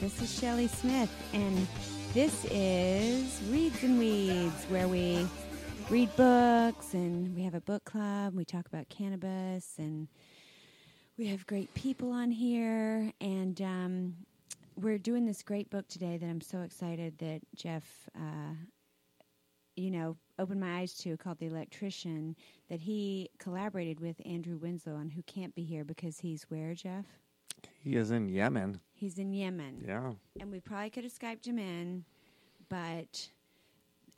This is Shelly Smith, and this is Reads and Weeds, where we read books and we have a book club. We talk about cannabis, and we have great people on here. And um, we're doing this great book today that I'm so excited that Jeff, uh, you know, opened my eyes to called The Electrician, that he collaborated with Andrew Winslow on, who can't be here because he's where, Jeff? He is in Yemen. He's in Yemen. Yeah. And we probably could have Skyped him in, but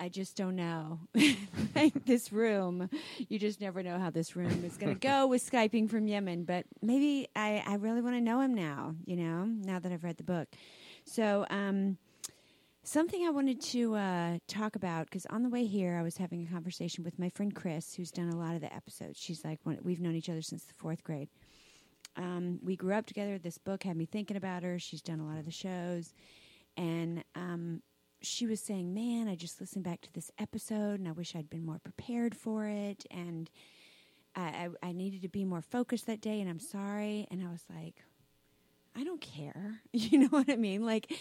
I just don't know. like this room, you just never know how this room is going to go with Skyping from Yemen. But maybe I, I really want to know him now, you know, now that I've read the book. So, um, something I wanted to uh, talk about, because on the way here, I was having a conversation with my friend Chris, who's done a lot of the episodes. She's like, one, we've known each other since the fourth grade. Um, we grew up together. This book had me thinking about her. She's done a lot of the shows. And um, she was saying, Man, I just listened back to this episode and I wish I'd been more prepared for it. And I, I, I needed to be more focused that day and I'm sorry. And I was like, I don't care. You know what I mean? Like,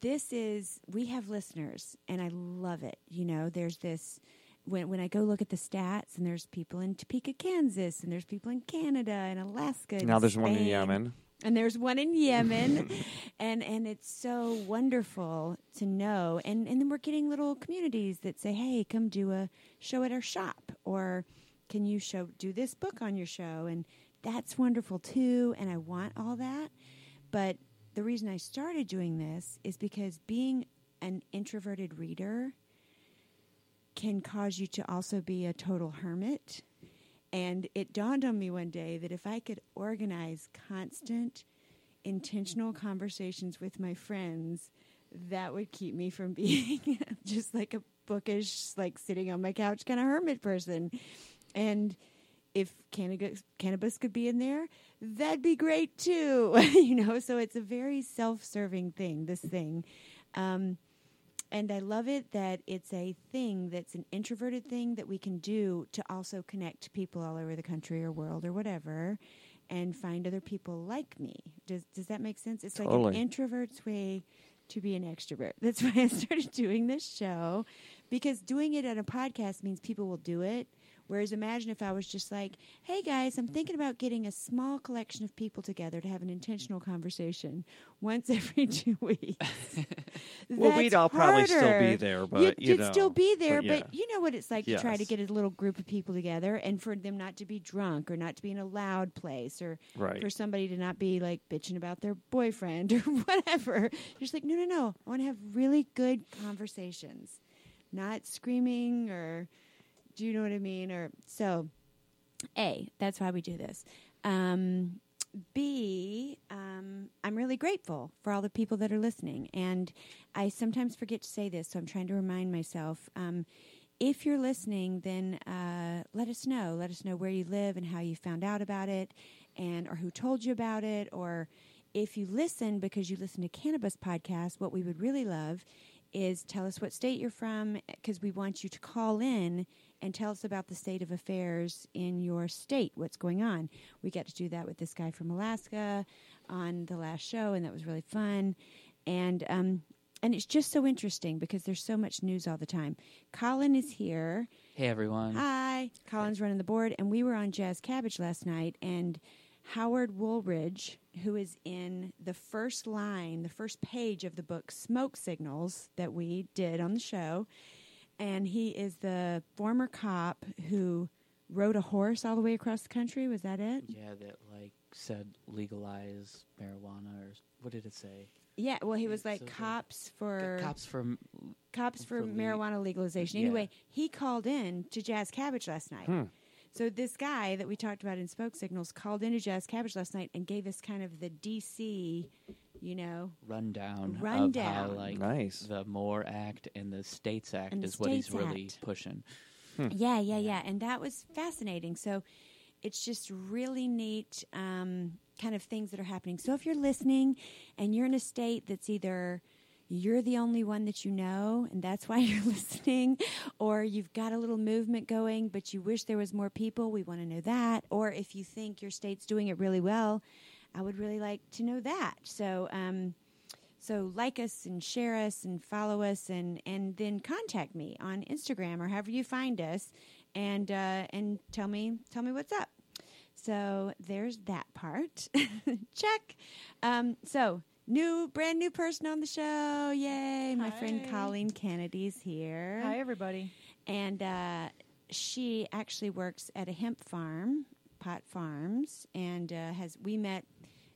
this is, we have listeners and I love it. You know, there's this when when I go look at the stats, and there's people in Topeka, Kansas, and there's people in Canada and Alaska. And now there's one in Yemen. and there's one in Yemen, and and it's so wonderful to know. And and then we're getting little communities that say, "Hey, come do a show at our shop," or "Can you show do this book on your show?" And that's wonderful too. And I want all that, but the reason I started doing this is because being an introverted reader can cause you to also be a total hermit. And it dawned on me one day that if I could organize constant, intentional conversations with my friends, that would keep me from being just like a bookish, like sitting on my couch kind of hermit person. And if cannabis, could be in there, that'd be great too. you know, so it's a very self-serving thing. This thing. Um, and I love it that it's a thing that's an introverted thing that we can do to also connect to people all over the country or world or whatever and find other people like me. Does does that make sense? It's like an introvert's way to be an extrovert. That's why I started doing this show because doing it at a podcast means people will do it. Whereas imagine if I was just like, "Hey guys, I'm thinking about getting a small collection of people together to have an intentional conversation once every 2 weeks." Well, we'd all probably still be there, but, you'd, you you'd know, still be there. but But, you know what it's like to try to get a little group of people together, and for them not to be drunk or not to be in a loud place, or Right. for somebody to not be like bitching about their boyfriend or whatever. You're just like, no, no, no. I want to have really good conversations, not screaming or. Do you know what I mean? Or so. A, that's why we do this. Um, B, um, I'm really grateful for all the people that are listening. And I sometimes forget to say this, so I'm trying to remind myself. Um, if you're listening, then uh, let us know. Let us know where you live and how you found out about it, and or who told you about it, or if you listen because you listen to Cannabis Podcast. What we would really love is tell us what state you're from because we want you to call in and tell us about the state of affairs in your state, what's going on. We got to do that with this guy from Alaska on the last show, and that was really fun. And um, and it's just so interesting because there's so much news all the time. Colin is here. Hey everyone. Hi, Colin's running the board, and we were on Jazz Cabbage last night, and Howard Wooldridge, who is in the first line, the first page of the book Smoke Signals that we did on the show, and he is the former cop who rode a horse all the way across the country. Was that it? Yeah, that like said legalize marijuana or what did it say? Yeah. Well, he was like so cops for cops from cops for for le- marijuana legalization. Yeah. Anyway, he called in to Jazz Cabbage last night. Hmm. So this guy that we talked about in Smoke Signals called into Jazz Cabbage last night and gave us kind of the DC, you know, rundown, Rundown. of how like Nice. the MORE Act and the States Act the is what he's States really Act. pushing. Yeah, yeah, yeah. And that was fascinating. So it's just really neat um, kind of things that are happening. So if you're listening and you're in a state that's either you're the only one that you know and that's why you're listening, or you've got a little movement going but you wish there was more people, we want to know that. Or if you think your state's doing it really well, I would really like to know that. So, um, so like us and share us and follow us and and then contact me on Instagram or however you find us and uh, and tell me tell me what's up. So there's that part. Check. Um, so new brand new person on the show. Yay. My friend Hi. Colleen Kennedy's here. Hi, everybody. And uh, she actually works at a hemp farm, Pot Farms, and uh, has we met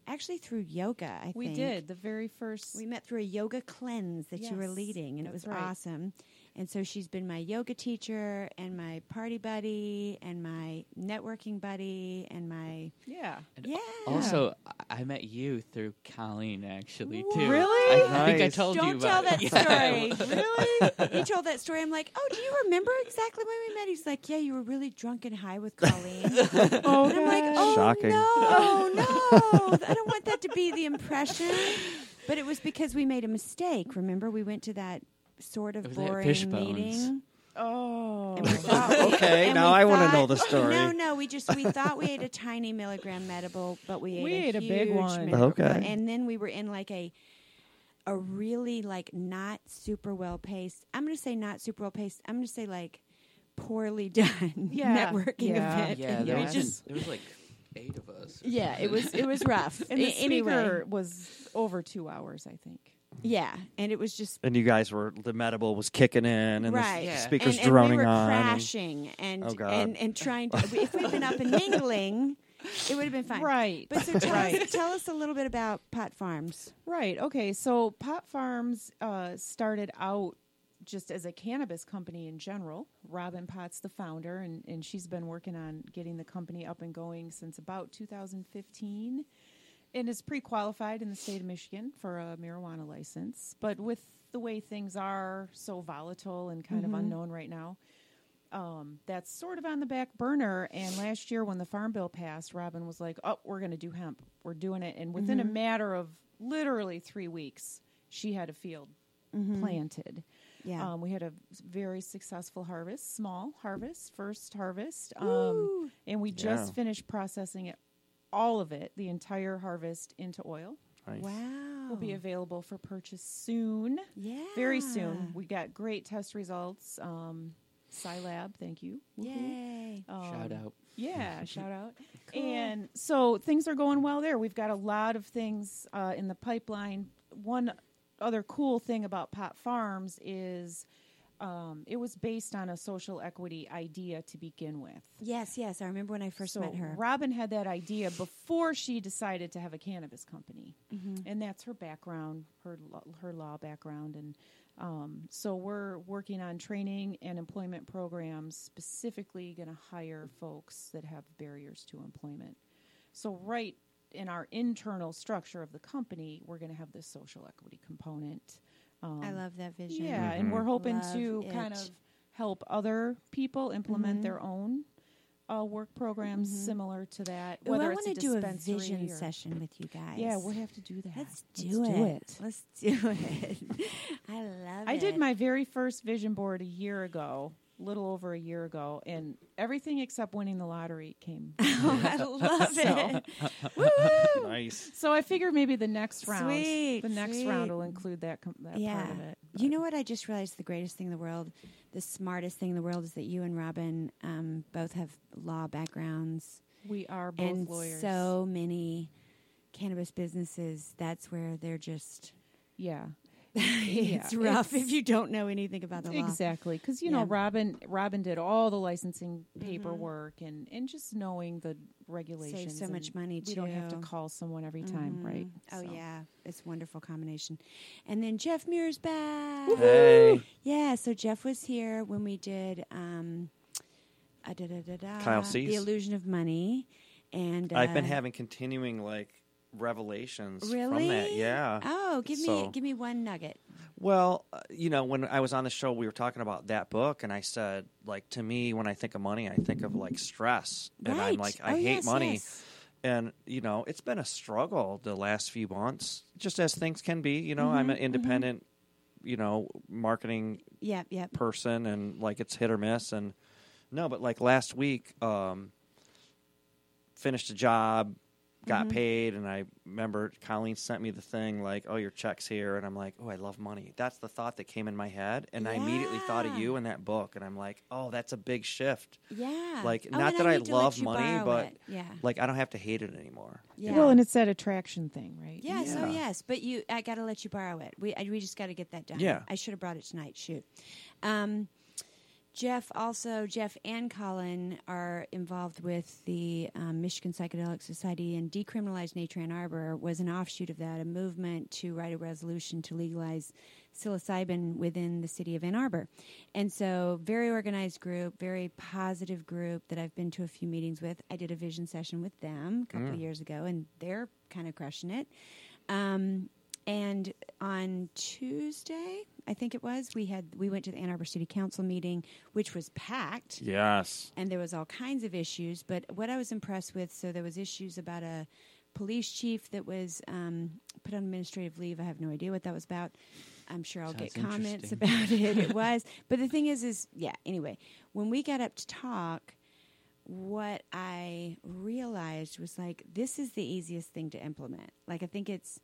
actually through yoga. I think. We think did the very first. We met through a yoga cleanse that you were leading, and it was right. awesome. And so she's been my yoga teacher and my party buddy and my networking buddy and my yeah. And yeah. Also, I I met you through Colleen, actually, too. Really? I think I Nice. told you Don't tell that it. story. really? You told that story. I'm like, oh, do you remember exactly when we met? He's like, yeah, you were really drunk and high with Colleen. Oh, And I'm like, oh, oh Shocking. no, no, I don't want that to be the impression. But it was because we made a mistake. Remember, we went to that sort of It was at boring meeting. Oh. And we oh. thought, Okay, and now I wanna know the story. No, no, we just we thought we ate a tiny milligram medible, but we ate We a ate a big one. medical- Okay. and then we were in like a a really like not super well paced. I'm going to say not super well paced. I'm going to say like poorly done Yeah, networking yeah. event. Yeah, And there we was, just there was like eight of us. yeah, it was it was rough. And the A- anyway, speaker was over two hours, I think. Yeah, and it was just And you guys were the medible was kicking in, and right. the Yeah. speakers and, and droning we were on. and- crashing and Oh, and and trying to. if we'd been up and mingling, it would have been fine. Right. But so tell, Right. us, tell us a little bit about Pot Farms. Right. Okay. So Pot Farms uh, started out just as a cannabis company in general. Robin Potts, the founder, and, and she's been working on getting the company up and going since about 2015 and is pre qualified in the state of Michigan for a marijuana license. But with the way things are so volatile and kind of unknown right now, um, that's sort of on the back burner. And last year, when the Farm Bill passed, Robin was like, "Oh, we're going to do hemp. We're doing it." And within a matter of literally three weeks, she had a field planted. Yeah. Um, we had a very successful harvest, small harvest, first harvest, um, and we just Yeah. finished processing it, all of it, the entire harvest into oil. Nice. wow. Will be available for purchase soon yeah. very soon. We got great test results. Um, PSI Labs, thank you. Woohoo. Yay. Um, Shout out. Yeah, shout out. And so things are going well there. We've got a lot of things uh, in the pipeline. One other cool thing about Pot Farms is um, it was based on a social equity idea to begin with. Yes, yes. I remember when I first so met her. Robin had that idea before she decided to have a cannabis company, Mm-hmm. and that's her background, her her law background, and um, so we're working on training and employment programs specifically going to hire folks that have barriers to employment. So right in our internal structure of the company, we're going to have this social equity component. Um, I love that vision. yeah, and we're hoping Love to kind of help other people implement Mhm. their own uh, work programs similar to that. Ooh, Whether I want to do a vision or- session with you guys. Yeah, we'll have to do that. Let's Let's do, it. it. Let's do it. I love it. I did my very first vision board a year ago, little over a year ago, and everything except winning the lottery came. Oh, I love So- it. Nice. so I figure maybe the next round, Sweet, the next sweet. round will include that com- that yeah. part of it. You know what? I just realized the greatest thing in the world, the smartest thing in the world is that you and Robin um, both have law backgrounds. We are both and lawyers. so many cannabis businesses, that's where they're just. yeah, it's Yeah, rough it's- if you don't know anything about the law. Exactly, because you know Robin. Robin did all the licensing paperwork and and just knowing the regulations. Save so much money, We don't have to call someone every time, right? Oh So- yeah, it's a wonderful combination. And then Jeff Muir's back. Hey, Yeah, so Jeff was here when we did um, uh, da, da, da, da, Kyle the illusion of money, and I've been uh, having continuing like revelations really from that. Yeah. Oh, give me So- give me one nugget. Well, uh, you know, when I was on the show, we were talking about that book, and I said, like, to me, when I think of money, I think of like stress, and I'm like, I Oh, hate yes, money, yes. and you know, it's been a struggle the last few months, just as things can be. You know, I'm an Mm-hmm, independent, you know, marketing Yep, yep. person, and like it's hit or miss, and no, but like last week, um, finished a job, got Mm-hmm. paid, and I remember Colleen sent me the thing like, "Oh, your check's here," and I'm like, "Oh, I love money." That's the thought that came in my head, and I immediately thought of you in that book, and I'm like, "Oh, that's a big shift." Yeah. Like, Oh, not that I need to let love money, but it. yeah. like I don't have to hate it anymore. Yeah. Well, and it's that attraction thing, right? Yeah, so yes, but you, I got to let you borrow it. We, I, we just got to get that done. Yeah. I should have brought it tonight. Shoot. Um, Jeff also, Jeff and Colin are involved with the um, Michigan Psychedelic Society, and decriminalized Nature Ann Arbor was an offshoot of that, a movement to write a resolution to legalize psilocybin within the city of Ann Arbor. And so, very organized group, very positive group that I've been to a few meetings with. I did a vision session with them a couple of years ago, and they're kind of crushing it. Um, and on Tuesday, I think it was, we had we went to the Ann Arbor City Council meeting, which was packed Yes. and there was all kinds of issues. But what I was impressed with, so there was issues about a police chief that was um, put on administrative leave. I have no idea what that was about. I'm sure I'll get comments about it. It was, but the thing is, is yeah. Anyway, when we got up to talk, what I realized was like this is the easiest thing to implement. Like I think it's.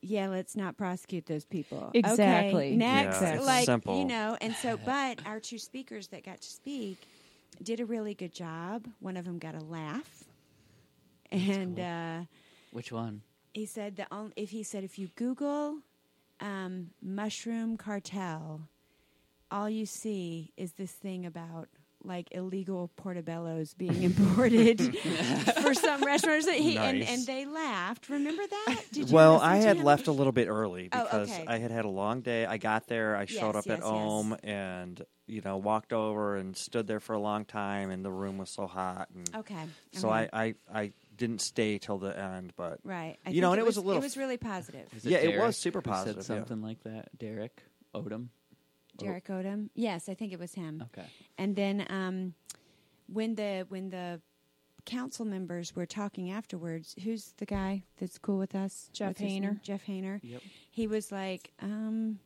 Yeah, let's not prosecute those people. Okay, Exactly. next, Yeah, it's like simple. you know, and so, but our two speakers that got to speak did a really good job. One of them got a laugh, and cool. uh, Which one? he said the only if he said if you Google um, mushroom cartel, all you see is this thing about like illegal portobellos being imported for some restaurants. He, and, Nice. and they laughed. Remember that? Did you Well, I had him? left a little bit early Oh, because okay. I had had a long day. I got there, I showed Yes, up yes, at yes. home, and you know walked over and stood there for a long time, and the room was so hot, and Okay. so okay. I, I I didn't stay till the end. But right. I you know, and it was a little It was really positive. Is Yeah, it was super who said positive, yeah. something like that. Derek Odom. Derek Odom. Yes, I think it was him. Okay. And then um, when the when the council members were talking afterwards, who's the guy that's cool with us? Jeff What's his name? Hayner. Jeff Hayner. Yep. He was like, um,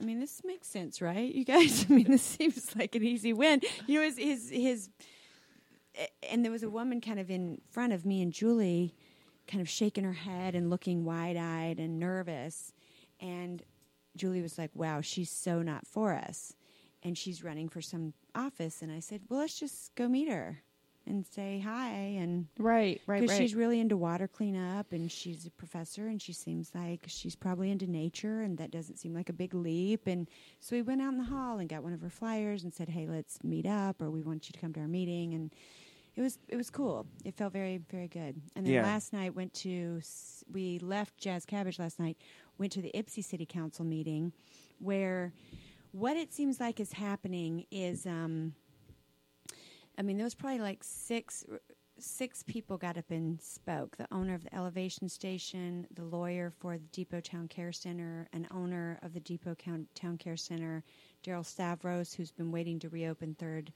I mean, this makes sense, right? You guys. I mean, this seems like an easy win. You know, his his his. And there was a woman kind of in front of me and Julie, kind of shaking her head and looking wide eyed and nervous. And Julie was like, "Wow, she's so not for us," and she's running for some office. And I said, "Well, let's just go meet her and say hi." And Right, right, because right. she's really into water cleanup, and she's a professor, and she seems like she's probably into nature, and that doesn't seem like a big leap. And so we went out in the hall and got one of her flyers and said, "Hey, let's meet up, or we want you to come to our meeting." And it was it was cool. It felt very very good. And then Yeah. last night went to s- we left Jazz Cabbage last night. Went to the Ypsi City Council meeting, where what it seems like is happening is, um, I mean, there was probably like six six people got up and spoke. The owner of the Elevation Station, the lawyer for the Depot Town Care Center, an owner of the Depot Town Town Care Center, Daryl Stavros, who's been waiting to reopen Third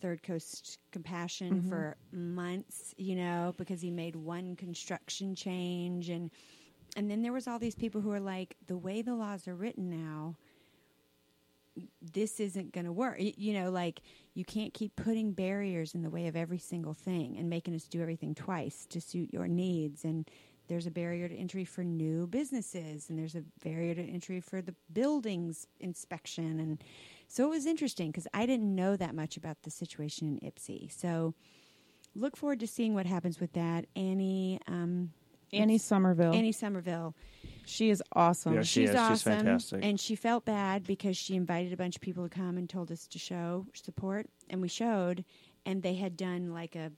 Third Coast Compassion for months, you know, because he made one construction change and and then there was all these people who are like the way the laws are written now this isn't going to work. You know, like you can't keep putting barriers in the way of every single thing and making us do everything twice to suit your needs. And there's a barrier to entry for new businesses, and there's a barrier to entry for the buildings inspection. And so it was interesting because I didn't know that much about the situation in Ypsi. So look forward to seeing what happens with that. Annie, um, Annie Somerville. Annie Somerville. she is awesome. Yeah, she she's is. She's awesome, fantastic. and she felt bad because she invited a bunch of people to come and told us to show support, and we showed, and they had done like a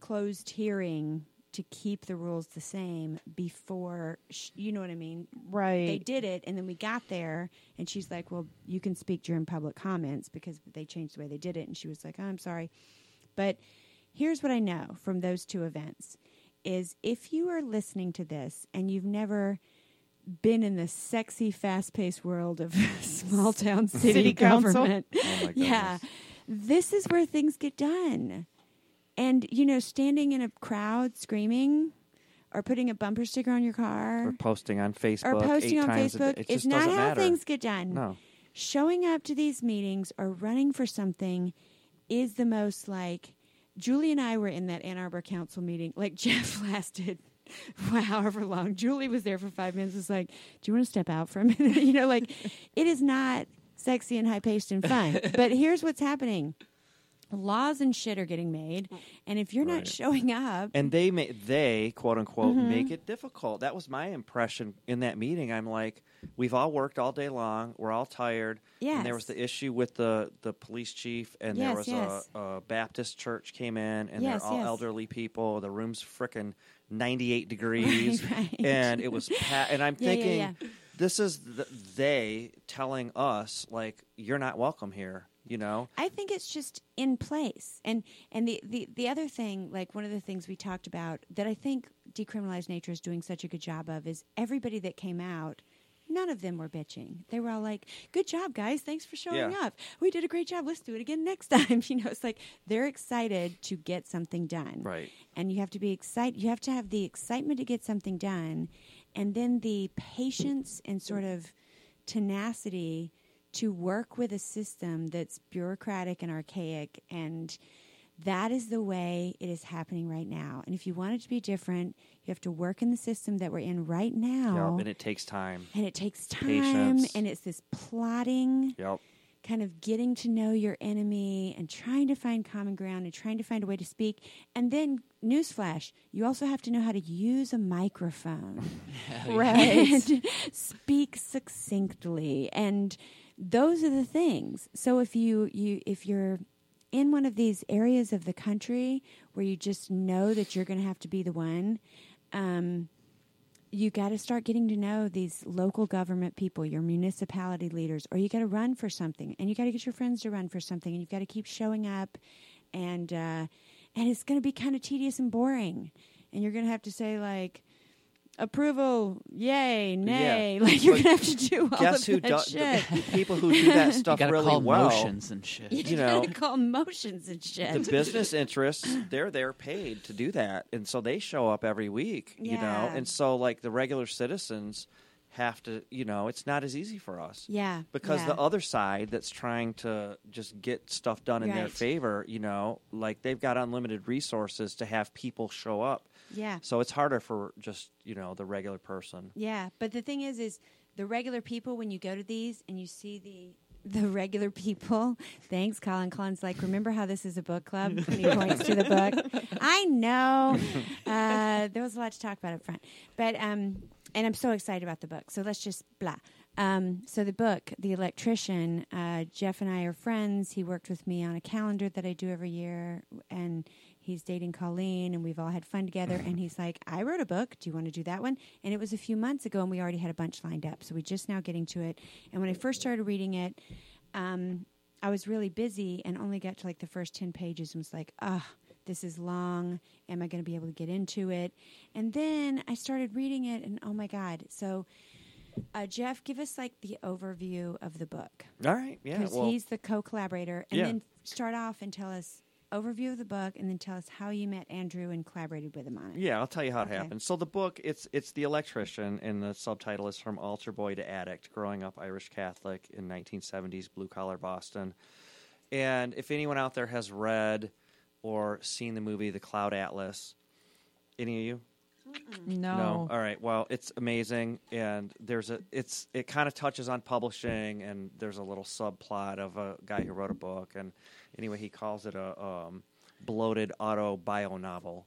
closed hearing to keep the rules the same before sh- you know what I mean. right. They did it, and then we got there, and she's like, "Well, you can speak during public comments because they changed the way they did it." And she was like, oh, "I'm sorry," but here's what I know from those two events: is if you are listening to this and you've never been in the sexy, fast-paced world of small town city, City council? government, Oh yeah, this is where things get done. And you know, standing in a crowd screaming, or putting a bumper sticker on your car, or posting on Facebook, or posting on. Facebook is not how matter. things get done. No. Showing up to these meetings or running for something is the most like Julie and I were in that Ann Arbor council meeting. Like Jeff lasted however long. Julie was there for five minutes. It's like, do you want to step out for a minute? you know, like it is not sexy and high paced and fun. but here's what's happening. Laws and shit are getting made, and if you're not showing up, and they ma- they quote unquote Mm-hmm. make it difficult. That was my impression in that meeting. I'm like, we've all worked all day long. We're all tired. And there was the issue with the the police chief, and there was yes. a, a Baptist church came in, and Yes, they're all yes. elderly people. The room's frickin' 98 degrees, right. and it was pa- and I'm Yeah, yeah, thinking. yeah. This is the, they telling us like you're not welcome here. You know, I think it's just in place. And and the, the, the other thing, like one of the things we talked about that I think decriminalized nature is doing such a good job of is everybody that came out, none of them were bitching. They were all like, Good job, guys, thanks for showing Yeah. up. We did a great job. Let's do it again next time. You know, it's like they're excited to get something done. Right. And you have to be excited you have to have the excitement to get something done and then the patience and sort of tenacity to work with a system that's bureaucratic and archaic and that is the way it is happening right now. And if you want it to be different, you have to work in the system that we're in right now. Yep, and it takes time. and it takes time Patience. and it's this plotting Yep. kind of getting to know your enemy and trying to find common ground and trying to find a way to speak. And then, newsflash, you also have to know how to use a microphone. Right. Speak succinctly. And those are the things. So if you, you if you're in one of these areas of the country where you just know that you're going to have to be the one, um, you got to start getting to know these local government people, your municipality leaders, or you got to run for something, and you got to get your friends to run for something, and you've got to keep showing up, and uh, and it's going to be kind of tedious and boring, and you're going to have to say like approval, yay, nay, like you're But going to have to do all Guess of who that does shit. the people who do that You stuff gotta really call well? motions and shit. You, you know, got to call motions and shit. the business interests they're they're paid to do that and so they show up every week Yeah. you know and so like the regular citizens have to you know it's not as easy for us yeah, because yeah. the other side that's trying to just get stuff done in their favor you know like they've got unlimited resources to have people show up yeah. so it's harder for just you know the regular person Yeah, but the thing is, is the regular people when you go to these and you see the the regular people. Thanks, Colin. Colin's like, remember how this is a book club? And he points to the book. I know. Uh, there was a lot to talk about up front, but um, and I'm so excited about the book. So let's just blah. Um, so the book, The Electrician, uh, Jeff and I are friends. He worked with me on a calendar that I do every year, and he's dating Colleen, and we've all had fun together. And he's like, I wrote a book. Do you want to do that one? And it was a few months ago, and we already had a bunch lined up. So we're just now getting to it. And when I first started reading it, um, I was really busy and only got to like the first 10 pages and was like, ah, this is long. Am I going to be able to get into it? And then I started reading it, and oh my God. So, uh, Jeff, give us like the overview of the book all right yeah because well he's the co-collaborator, and Yeah. then start off and tell us overview of the book, and then tell us how you met Andrew and collaborated with him on it. Yeah, I'll tell you how it Okay. happened. So the book, it's it's the electrician, and the subtitle is from altar boy to addict, growing up Irish Catholic in 1970s blue collar Boston. And if anyone out there has read or seen the movie The Cloud Atlas, any of you? No. All right. Well, it's amazing, and there's a it's it kind of touches on publishing, and there's a little subplot of a guy who wrote a book, and anyway, he calls it a um, bloated autobio novel,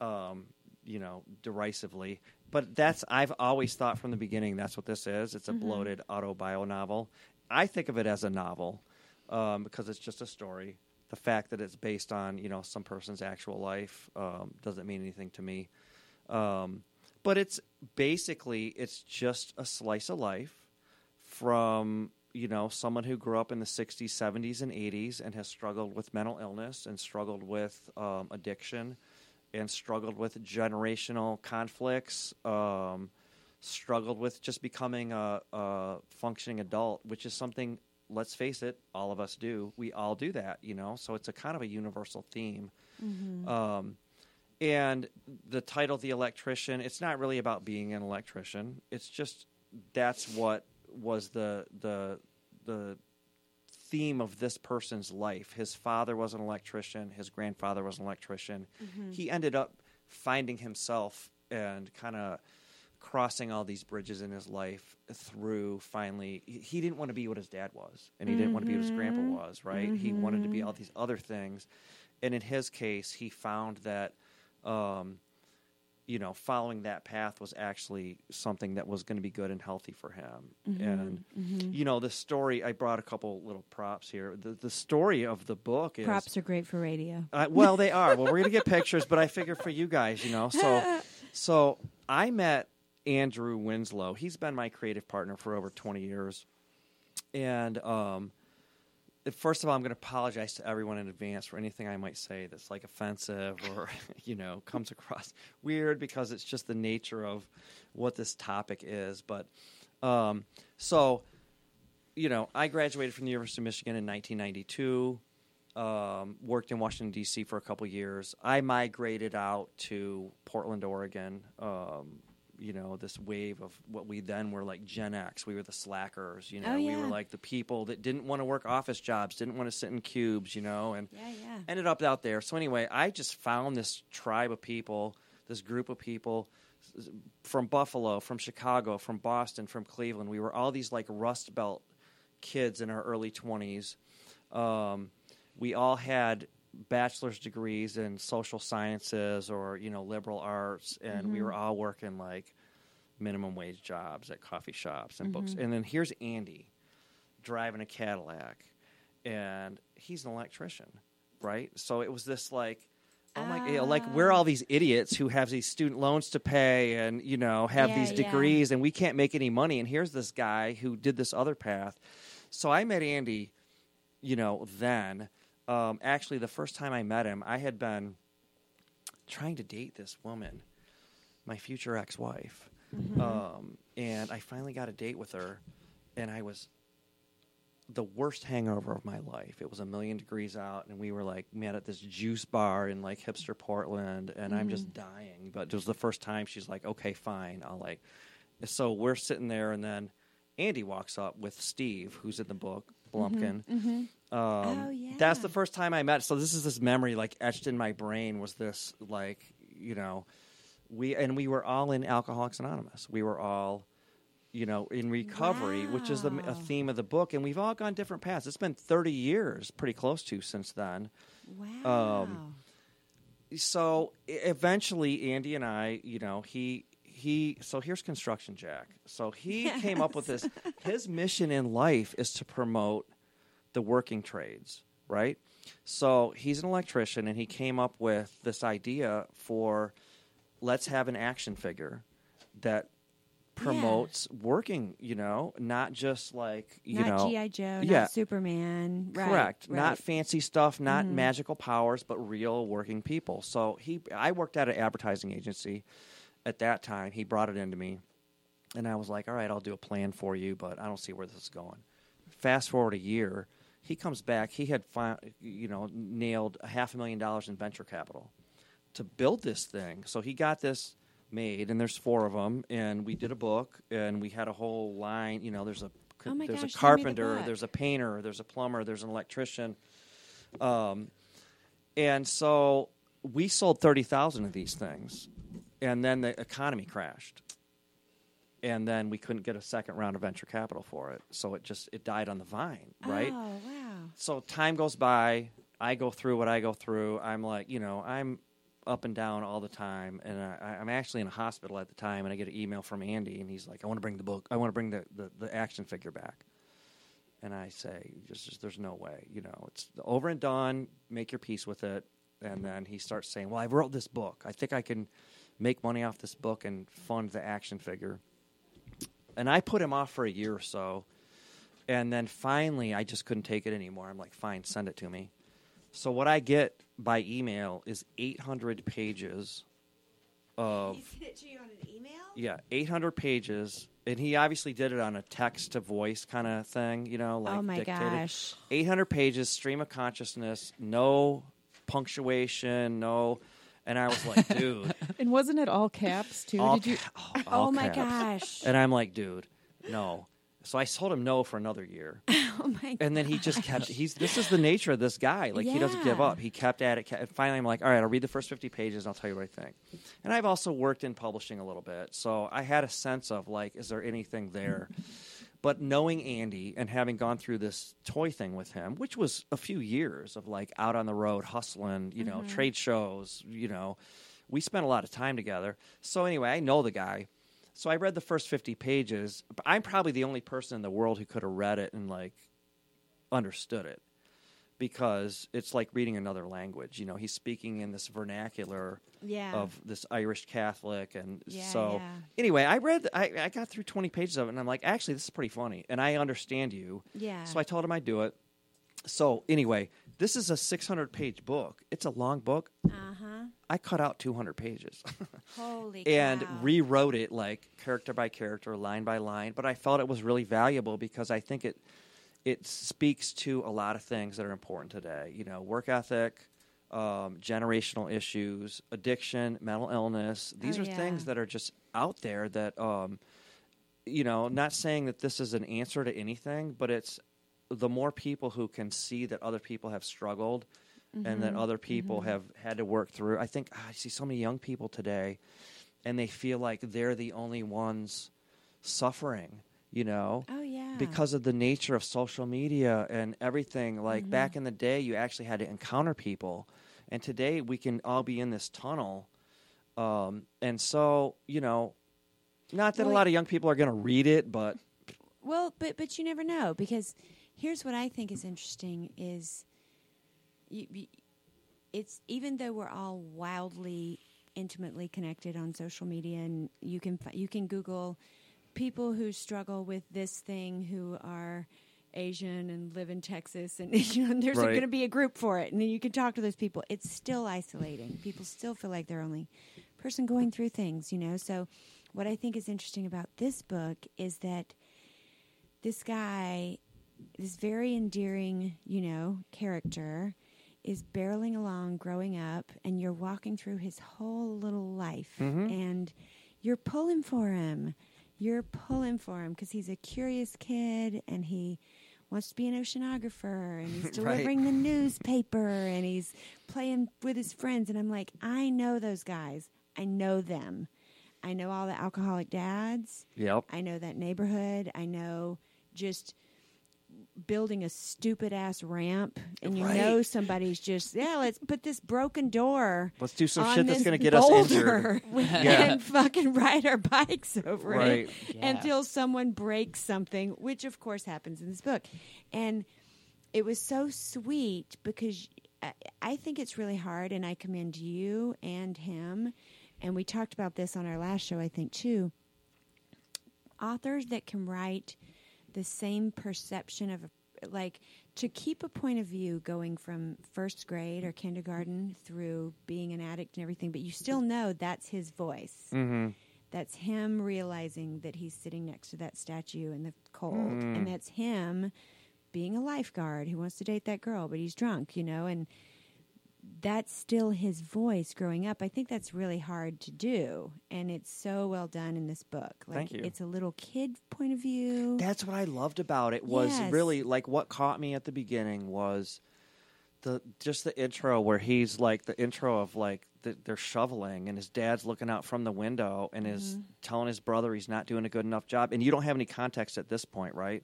um, you know, derisively. But that's I've always thought from the beginning that's what this is. It's a bloated auto bio novel. I think of it as a novel um, because it's just a story. The fact that it's based on you know some person's actual life um, doesn't mean anything to me. Um, but it's basically it's just a slice of life from you know someone who grew up in the 60s 70s and 80s and has struggled with mental illness and struggled with um, addiction and struggled with generational conflicts um, struggled with just becoming a, a functioning adult which is something let's face it all of us do. We all do that you know? So it's a kind of a universal theme. Um, and the title the electrician it's not really about being an electrician. It's just that's what was the the the theme of this person's life. His father was an electrician, his grandfather was an electrician. Mm-hmm. He ended up finding himself and kind of crossing all these bridges in his life through finally he- he didn't want to be what his dad was and he didn't want to be what his grandpa mm-hmm. was right? He wanted to be mm-hmm. all these other things. And in his case he found that um, you know following that path was actually something that was going to be good and healthy for him and you know the story i brought a couple little props here the, the story of the book is Props are great for radio. uh, well, they are. Well, we're gonna get pictures, but I figure for you guys, you know. So, so I met Andrew Winslow. He's been my creative partner for over twenty years, and um, first of all, I'm going to apologize to everyone in advance for anything I might say that's like offensive or you know comes across weird because it's just the nature of what this topic is. But um, so you know, I graduated from the University of Michigan in 1992. Um, worked in Washington D.C. for a couple years. I migrated out to Portland, Oregon. Um, you know, this wave of what we then were like Gen X. We were the slackers. You know, Oh, we were like the people that didn't want to work office jobs, didn't want to sit in cubes. You know, and Yeah, yeah. ended up out there. So anyway, I just found this tribe of people, this group of people from Buffalo, from Chicago, from Boston, from Cleveland. We were all these like Rust Belt kids in our early twenties. Um, we all had bachelor's degrees in social sciences or you know liberal arts, and we were mm-hmm. all working like minimum wage jobs at coffee shops and books. Mm-hmm. And then here's Andy driving a Cadillac, and he's an electrician, right? So it was this like, oh my, you know, like we're all these idiots who have these student loans to pay, and you know have Yeah, these yeah. degrees, and we can't make any money. And here's this guy who did this other path. So I met Andy, you know, then. Um, actually, the first time I met him, I had been trying to date this woman, my future ex-wife, um, and I finally got a date with her, and I was the worst hangover of my life. It was a million degrees out, and we were like met at this juice bar in like hipster Portland, and I'm just dying. But it was the first time she's like, "Okay, fine, I'll like." So we're sitting there, and then Andy walks up with Steve, who's in the book Blumpkin. Um, Oh, yeah. That's the first time I met. So this is this memory like etched in my brain. Was this like you know, we and we were all in Alcoholics Anonymous. We were all you know, in recovery, which is the, a theme of the book, and we've all gone different paths. It's been 30 years, pretty close to since then. Wow. Um, So eventually, Andy and I, you know, he he. So here's Construction Jack. So he came up with this. His mission in life is to promote the working trades, right? So he's an electrician, and he came up with this idea for let's have an action figure that promotes working. You know, not just like you not know, GI Joe, yeah. not Superman. Right, Correct. right. Not fancy stuff, not mm-hmm. magical powers, but real working people. So he, I worked at an advertising agency at that time. He brought it into me, and I was like, "All right, I'll do a plan for you, but I don't see where this is going." Fast forward a year, he comes back. He had, fi- you know, nailed a half a million dollars in venture capital to build this thing. So he got this made, and there's four of them, and we did a book, and we had a whole line. You know, there's a Oh there's gosh, a me the carpenter, there's a painter, there's a plumber, there's an electrician. Um, and so we sold 30,000 of these things. And then the economy crashed. And then we couldn't get a second round of venture capital for it. So it just it died on the vine, right? Oh wow. So time goes by, I go through what I go through. I'm like, you know, I'm up and down all the time, and I, I'm actually in a hospital at the time, and I get an email from Andy, and he's like, "I want to bring the book, I want to bring the, the, the action figure back." And I say, just, just there's no way, you know, it's over and done. Make your peace with it. And then he starts saying, "Well, I wrote this book. I think I can make money off this book and fund the action figure." And I put him off for a year or so. And then finally, I just couldn't take it anymore. I'm like, fine, send it to me. So what I get by email is 800 pages of sent it to you on an email? yeah, 800 pages, and he obviously did it on a text to voice kind of thing, you know, like oh my dictated. gosh. 800 pages, stream of consciousness, no punctuation, no. And I was like, dude, And wasn't it all caps too? all Did you? ca- oh, all Oh my caps. gosh. And I'm like, dude, no. So I told him no for another year. Oh my! and then he just kept. He's this is the nature of this guy. Like he doesn't give Yeah. up. He kept at it. Kept, finally, I'm like, all right, I'll read the first 50 pages. and I'll tell you what I think. And I've also worked in publishing a little bit, so I had a sense of like, is there anything there? But knowing Andy and having gone through this toy thing with him, which was a few years of like out on the road hustling, you know, mm-hmm. trade shows, you know, we spent a lot of time together. So anyway, I know the guy. So I read the first 50 pages. I'm probably the only person in the world who could have read it and like understood it because it's like reading another language. You know, he's speaking in this vernacular Yeah. of this Irish Catholic, and Yeah, so yeah. anyway, I read, I, I got through twenty pages of it, and I'm like, actually, this is pretty funny, and I understand you. Yeah. So I told him I'd do it. So anyway, this is a 600 page book. It's a long book. Uh huh. I cut out 200 pages Holy. and cow. rewrote it like character by character, line by line. But I felt it was really valuable because I think it it speaks to a lot of things that are important today. You know, work ethic, um, generational issues, addiction, mental illness. These Oh, are yeah. things that are just out there that, um, you know, not saying that this is an answer to anything, but it's the more people who can see that other people have struggled and Mm-hmm. that other people have had to work through. I think ah, I see so many young people today and they feel like they're the only ones suffering, you know? Oh yeah. because of the nature of social media and everything. Like Mm-hmm. back in the day, you actually had to encounter people, and today we can all be in this tunnel. Um, and so, you know, not that Well, a lot of young people are going to read it, but Well, but but you never know because here's what I think is interesting is it's even though we're all wildly intimately connected on social media and you can you can Google people who struggle with this thing who are Asian and live in Texas and you know there's Right. going to be a group for it and then you can talk to those people. It's still isolating. People still feel like they're only person going through things, you know. So what I think is interesting about this book is that this guy, this very endearing, you know, character, is barreling along, growing up, and you're walking through his whole little life, mm-hmm. and you're pulling for him. You're pulling for him because he's a curious kid, and he wants to be an oceanographer, and he's Right. delivering the newspaper, and he's playing with his friends. And I'm like, I know those guys. I know them. I know all the alcoholic dads. yep. I know that neighborhood. I know just building a stupid ass ramp, and you Right. know somebody's just yeah. Let's put this broken door. Let's do some shit that's going to get us boulder injured. and fucking ride our bikes over Right. it Yeah. until someone breaks something, which of course happens in this book. And it was so sweet because I, I think it's really hard, and I commend you and him. And we talked about this on our last show, I think, too. Authors that can write the same perception of, a, like, to keep a point of view going from first grade or kindergarten through being an addict and everything, but you still know that's his voice. Mm-hmm. That's him realizing that he's sitting next to that statue in the cold. Mm. And that's him being a lifeguard who wants to date that girl, but he's drunk, you know, and that's still his voice growing up. I think that's really hard to do. And it's so well done in this book. Like Thank you. it's a little kid point of view. That's what I loved about it was Yes. really like what caught me at the beginning was the just the intro where he's like the intro of like the, they're shoveling and his dad's looking out from the window and is Mm-hmm. telling his brother he's not doing a good enough job and you don't have any context at this point right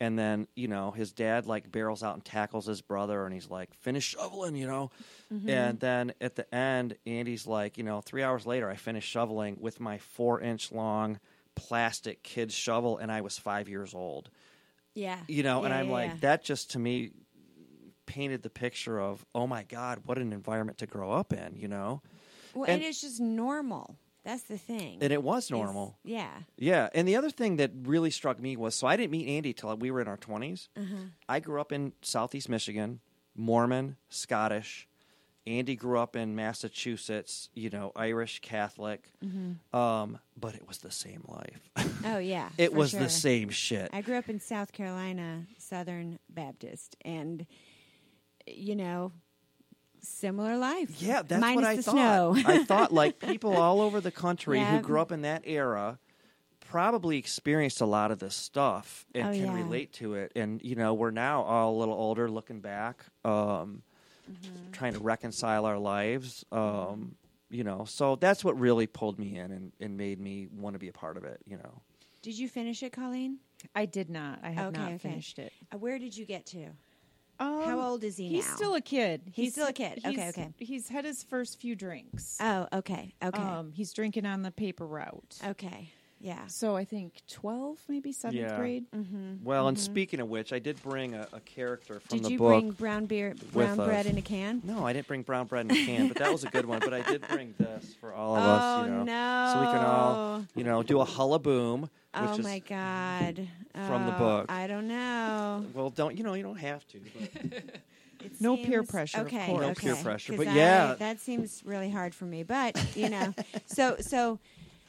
and then you know his dad like barrels out and tackles his brother and he's like finish shoveling you know Mm-hmm. and then at the end andy's like you know three hours later i finished shoveling with my four inch long plastic kid's shovel and i was five years old yeah. you know and i'm yeah, like yeah. that just to me painted the picture of oh my god what an environment to grow up in you know Well, and- and, it's just normal. That's the thing. and it was normal yeah. yeah and the other thing that really struck me was so i didn't meet andy till we were in our 20s Uh-huh. i grew up in southeast michigan mormon scottish andy grew up in massachusetts you know irish catholic Mm-hmm. um, but it was the same life Oh yeah. it was sure. the same shit I grew up in South Carolina, Southern Baptist, and you know, similar life. Yeah, that's Minus what I the thought. snow. I thought like people all over the country Yeah. who grew up in that era probably experienced a lot of this stuff and Oh, can yeah. relate to it. And you know, we're now all a little older, looking back, um, Mm-hmm. trying to reconcile our lives. Um, you know, so that's what really pulled me in and, and made me want to be a part of it. You know, Did you finish it, Colleen? I did not. I have Okay, not okay. finished it. Uh, where did you get to? Um, How old is he now? He's now? still a kid. He's still a kid. Okay, he's- okay. He's had his first few drinks. Oh, okay, okay, Um, he's drinking on the paper route. okay. Yeah. So I think twelve, maybe seventh Yeah. grade. Mm-hmm. well, and speaking of which, I did bring a, a character from the book. Did the you book. bring brown beer, brown us. bread in a can? No, I didn't bring brown bread in a can, but that was a good one. But I did bring this for all of oh us, you know, no! so we can all, you know, do a hullaboom. Which Oh my god! from the Oh, book. I don't know. Well, don't you know? You don't have to. But It No peer seems- pressure, of Okay, course. No okay. peer pressure, 'Cause but I- yeah. that seems really hard for me. But you know, so so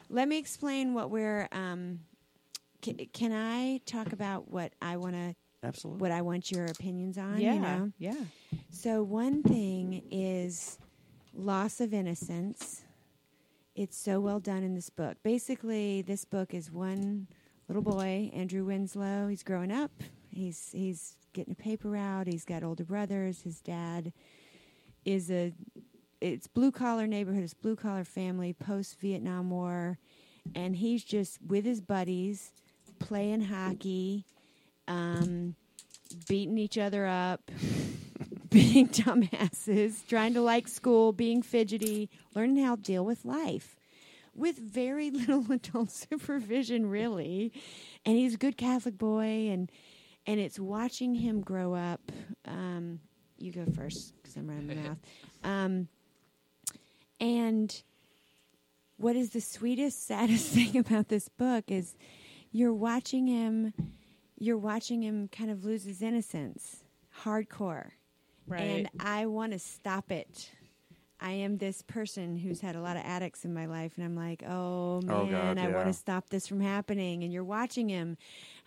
let me explain what we're. Um, c- can I talk about what I want to, absolutely. what I want your opinions on? yeah, You know? yeah. So one thing is loss of innocence. It's so well done in this book. Basically, this book is one little boy, Andrew Winslow. He's growing up. He's he's getting a paper route. He's got older brothers. His dad is a it's blue collar neighborhood. It's blue collar family post Vietnam War, and he's just with his buddies playing hockey, um, beating each other up, being dumbasses, trying to like school, being fidgety, learning how to deal with life with very little adult supervision, really. And he's a good Catholic boy, and and it's watching him grow up. Um, you go first because I'm running my mouth. Um, and what is the sweetest, saddest thing about this book is you're watching him. You're watching him kind of lose his innocence, hardcore. Right. And I want to stop it. I am this person who's had a lot of addicts in my life, and I'm like, oh man, Oh, God, I want to stop this from happening. And you're watching him.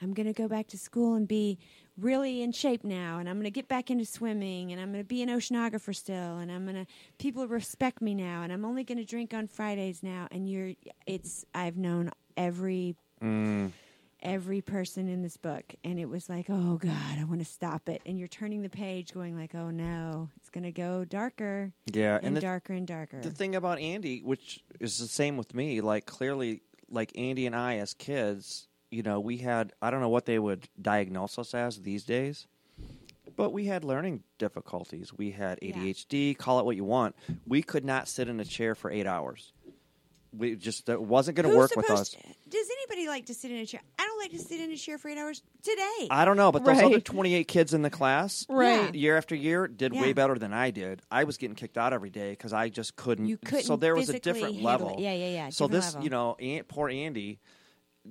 I'm going to go back to school and be really in shape now, and I'm going to get back into swimming, and I'm going to be an oceanographer still, and I'm going to people respect me now, and I'm only going to drink on Fridays now. And you're, it's I've known every Mm, every person in this book and it was like oh god i want to stop it and you're turning the page going like oh no it's going to go darker yeah, and, and the, darker and darker the thing about Andy, which is the same with me, like clearly, like Andy and I as kids, you know, we had I don't know what they would diagnose us as these days, but we had learning difficulties. We had Yeah. ADHD, call it what you want. We could not sit in a chair for eight hours. We just it wasn't going to work with us. does anybody like to sit in a chair i don't like to sit in a chair for eight hours today I don't know, but those other 28 kids in the class, Right. year after year, did Yeah. way better than I did. I was getting kicked out every day because I just couldn't. you couldn't so there was a physically different handle level. it. yeah yeah yeah so different this, level. you know, Aunt, poor Andy,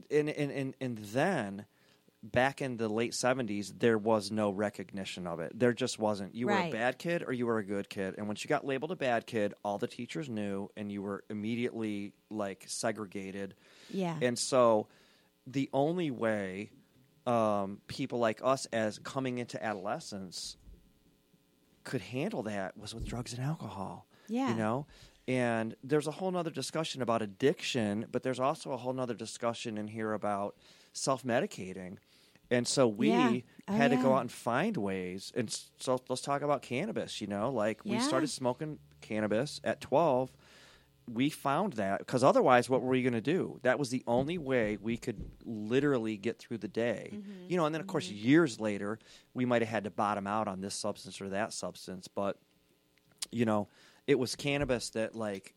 and, and and and then back in the late 70s, there was no recognition of it. There just wasn't. You were a bad kid or you were a good kid, and once you got labeled a bad kid, all the teachers knew, and you were immediately like segregated. yeah And so the only way um, people like us, as coming into adolescence, could handle that was with drugs and alcohol. Yeah. You know? And there's a whole nother discussion about addiction, but there's also a whole nother discussion in here about self medicating. And so we Yeah. Oh, had to go out and find ways. And so let's talk about cannabis, you know? Like we Yeah. started smoking cannabis at 12 we found that because otherwise what were we going to do that was the only way we could literally get through the day Mm-hmm. you know and then of course years later we might have had to bottom out on this substance or that substance but you know it was cannabis that like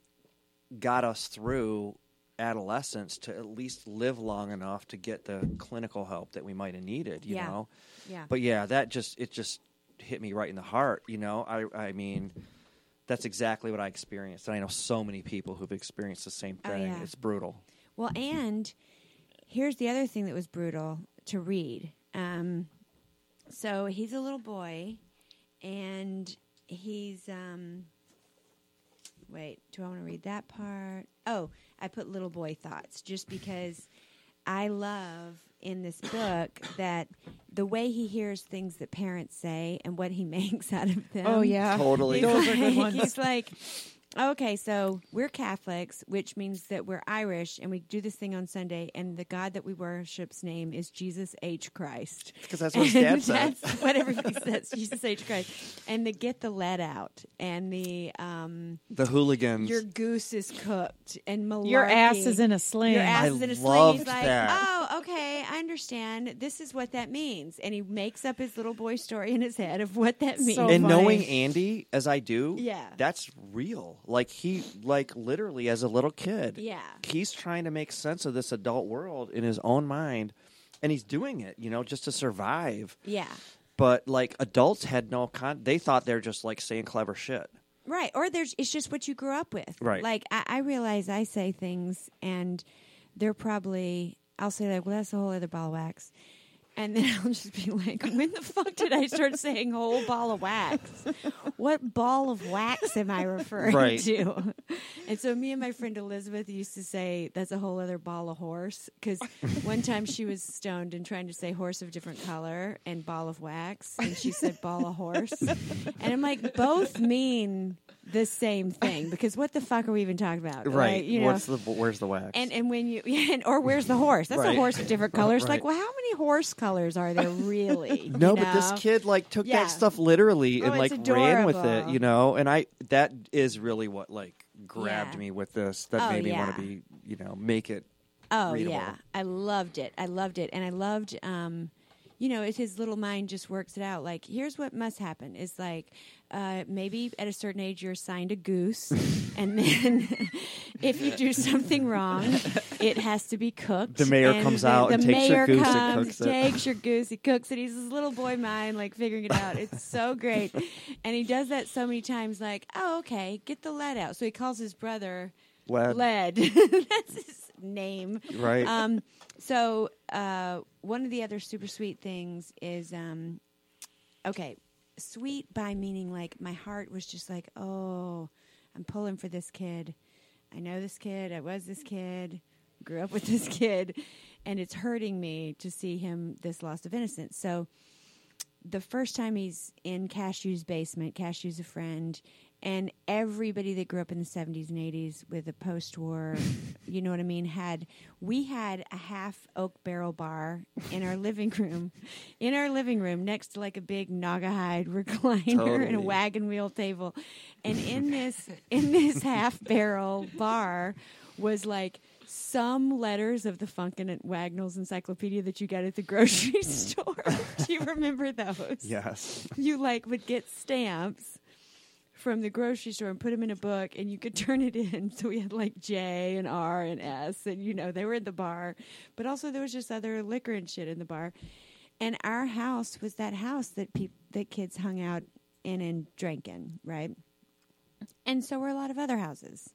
got us through adolescence to at least live long enough to get the clinical help that we might have needed you Yeah. know yeah but yeah that just it just hit me right in the heart you know i i mean that's exactly what i experienced and i know so many people who've experienced the same Oh, thing yeah. it's brutal Well, and here's the other thing that was brutal to read. Um, so he's a little boy, and he's. Um, wait, do I want to read that part? Oh, I put little boy thoughts just because I love in this book that the way he hears things that parents say and what he makes out of them. Oh yeah, Totally. He's Those are good ones. He's like, Okay, so we're Catholics, which means that we're Irish, and we do this thing on Sunday, and the God that we worship's name is Jesus H. Christ. Because that's what his dad And. That's what everybody says, Jesus H. Christ. And the get the lead out, and the um, The hooligans. your goose is cooked, and malarkey. Your ass is in a sling. Your ass I is in a sling. He's like, that. oh, okay, I understand. This is what that means, and he makes up his little boy story in his head of what that means. So and funny. knowing Andy as I do, Yeah. that's real. Like he, like literally as a little kid, Yeah. he's trying to make sense of this adult world in his own mind, and he's doing it, you know, just to survive. yeah. But like adults had no con; they thought they're just like saying clever shit. Right. Or there's it's just what you grew up with. Right. Like I, I realize I say things and they're probably I'll say like, well that's a whole other ball of wax. And then I'll just be like, when the fuck did I start saying whole ball of wax? What ball of wax am I referring Right. to? And so me and my friend Elizabeth used to say that's a whole other ball of horse because one time she was stoned and trying to say horse of different color and ball of wax, and she said ball of horse. And I'm like, both mean the same thing because what the fuck are we even talking about? Right. You know? What's the where's the wax? and and when you and, or where's the horse? That's a horse of different colors. Right. Like, well, how many horse colors are there really? no, You but this kid like took Yeah. that stuff literally Oh, and like it's ran with it, you know. And I that is really what like grabbed Yeah. me with this. That Oh, made me want to be, you know, make it. Oh readable. yeah, I loved it. I loved it, and I loved, um, you know, his little mind just works it out. Like, here's what must happen: is like uh, maybe at a certain age you're assigned a goose, and then if you do something wrong, it has to be cooked. The mayor and comes the, out the and takes your goose and comes, cooks it. Takes your goose, he cooks it. He's his little boy mind, like figuring it out. It's so great, and he does that so many times. Like, oh, okay, get the lead out. So he calls his brother. Lead. Lead. That's his name. Right. Um, so uh, one of the other super sweet things is um, okay, sweet by meaning like my heart was just like, oh, I'm pulling for this kid. I know this kid. I was this kid. Grew up with this kid, and it's hurting me to see him this loss of innocence. So the first time he's in Cashew's basement, Cashew's a friend, and everybody that grew up in the 70s and 80s with a post war, you know what I mean, had we had a half oak barrel bar in our living room, in our living room next to like a big Naugahyde recliner and a wagon wheel table. And in this in this half barrel bar was like some letters of the Funk & Wagnalls Encyclopedia that you get at the grocery store. Do you remember those? yes. You like would get stamps from the grocery store and put them in a book and you could turn it in. So we had like J and R and S and you know, they were in the bar. But also there was just other liquor and shit in the bar. And our house was that house that peop- that kids hung out in and drank in, right? And so were a lot of other houses.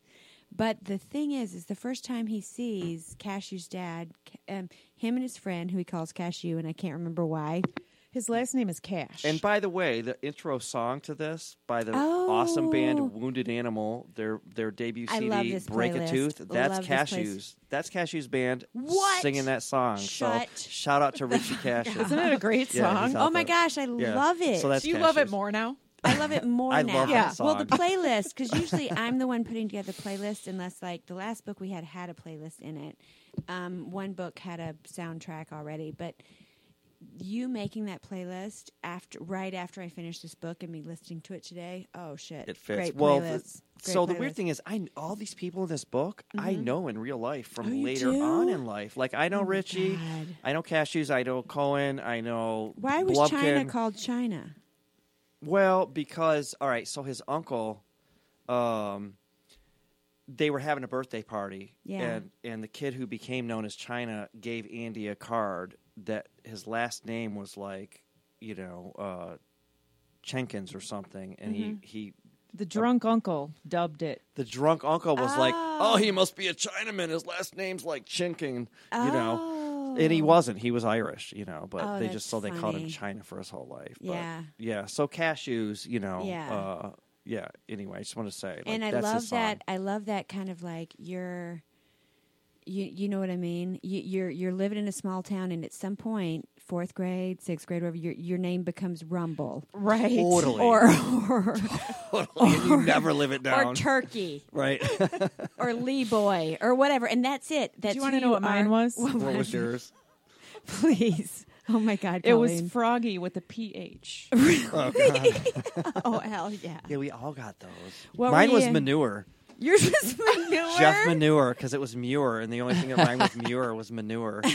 But the thing is, is the first time he sees Cashew's dad, um, him and his friend, who he calls Cashew, and I can't remember why. His last name is Cash. And by the way, the intro song to this by the awesome Oh. band Wounded Animal, their their debut I CD, love this Break a. Tooth. That's Love. Cashews. That's Cashews band What? singing that song. Shut so shout out to Richie Cash. Isn't it a great song? he's out Oh my there. gosh, I Yeah. love it. So that's Do you love it more now? I love it more I now. love that Well, the playlist because usually I'm the one putting together the playlist, unless like the last book we had had a playlist in it. Um, one book had a soundtrack already, but you making that playlist after right after I finished this book and me listening to it today. Oh shit, It fits. Great well, playlist. Great so the weird. Mm-hmm. thing is, I all these people in this book I know in real life from Oh, later do? on in life. Like I know Oh Richie, God. I know Cashews, I know Cohen, I know Why was. China called China? Well, because all right, so his uncle, um, they were having a birthday party, Yeah. and and the kid who became known as China gave Andy a card that his last name was like, you know, uh, Jenkins or something, and Mm-hmm. he he. The drunk uncle dubbed it. The drunk uncle was like, Oh. "Oh, he must be a Chinaman. His last name's like Chinkin, you know." Oh. And he wasn't. He was Irish, you know. But Oh, they just so they called him. China for his whole life. But, Yeah. yeah. So cashews, you know. Yeah. Uh, yeah. Anyway, I just want to say, like, and I that's love his song. that. I love that kind of like you're You you know what I mean? You, you're you're living in a small town, and at some point, fourth grade, sixth grade, whatever, your your name becomes Rumble, Right. Totally. or or Totally. and you never live it down. or Turkey, right. or Lee Boy, or whatever, and that's it. That's Do you want to know what mine was? what was yours? Please. Oh my God, It was Froggy with a PH. Oh, God. oh hell yeah. Yeah, we all got those. What Mine was you? manure. Yours was manure. Jeff Manure, because it was Muir, and the only thing that rhymed with Muir was manure.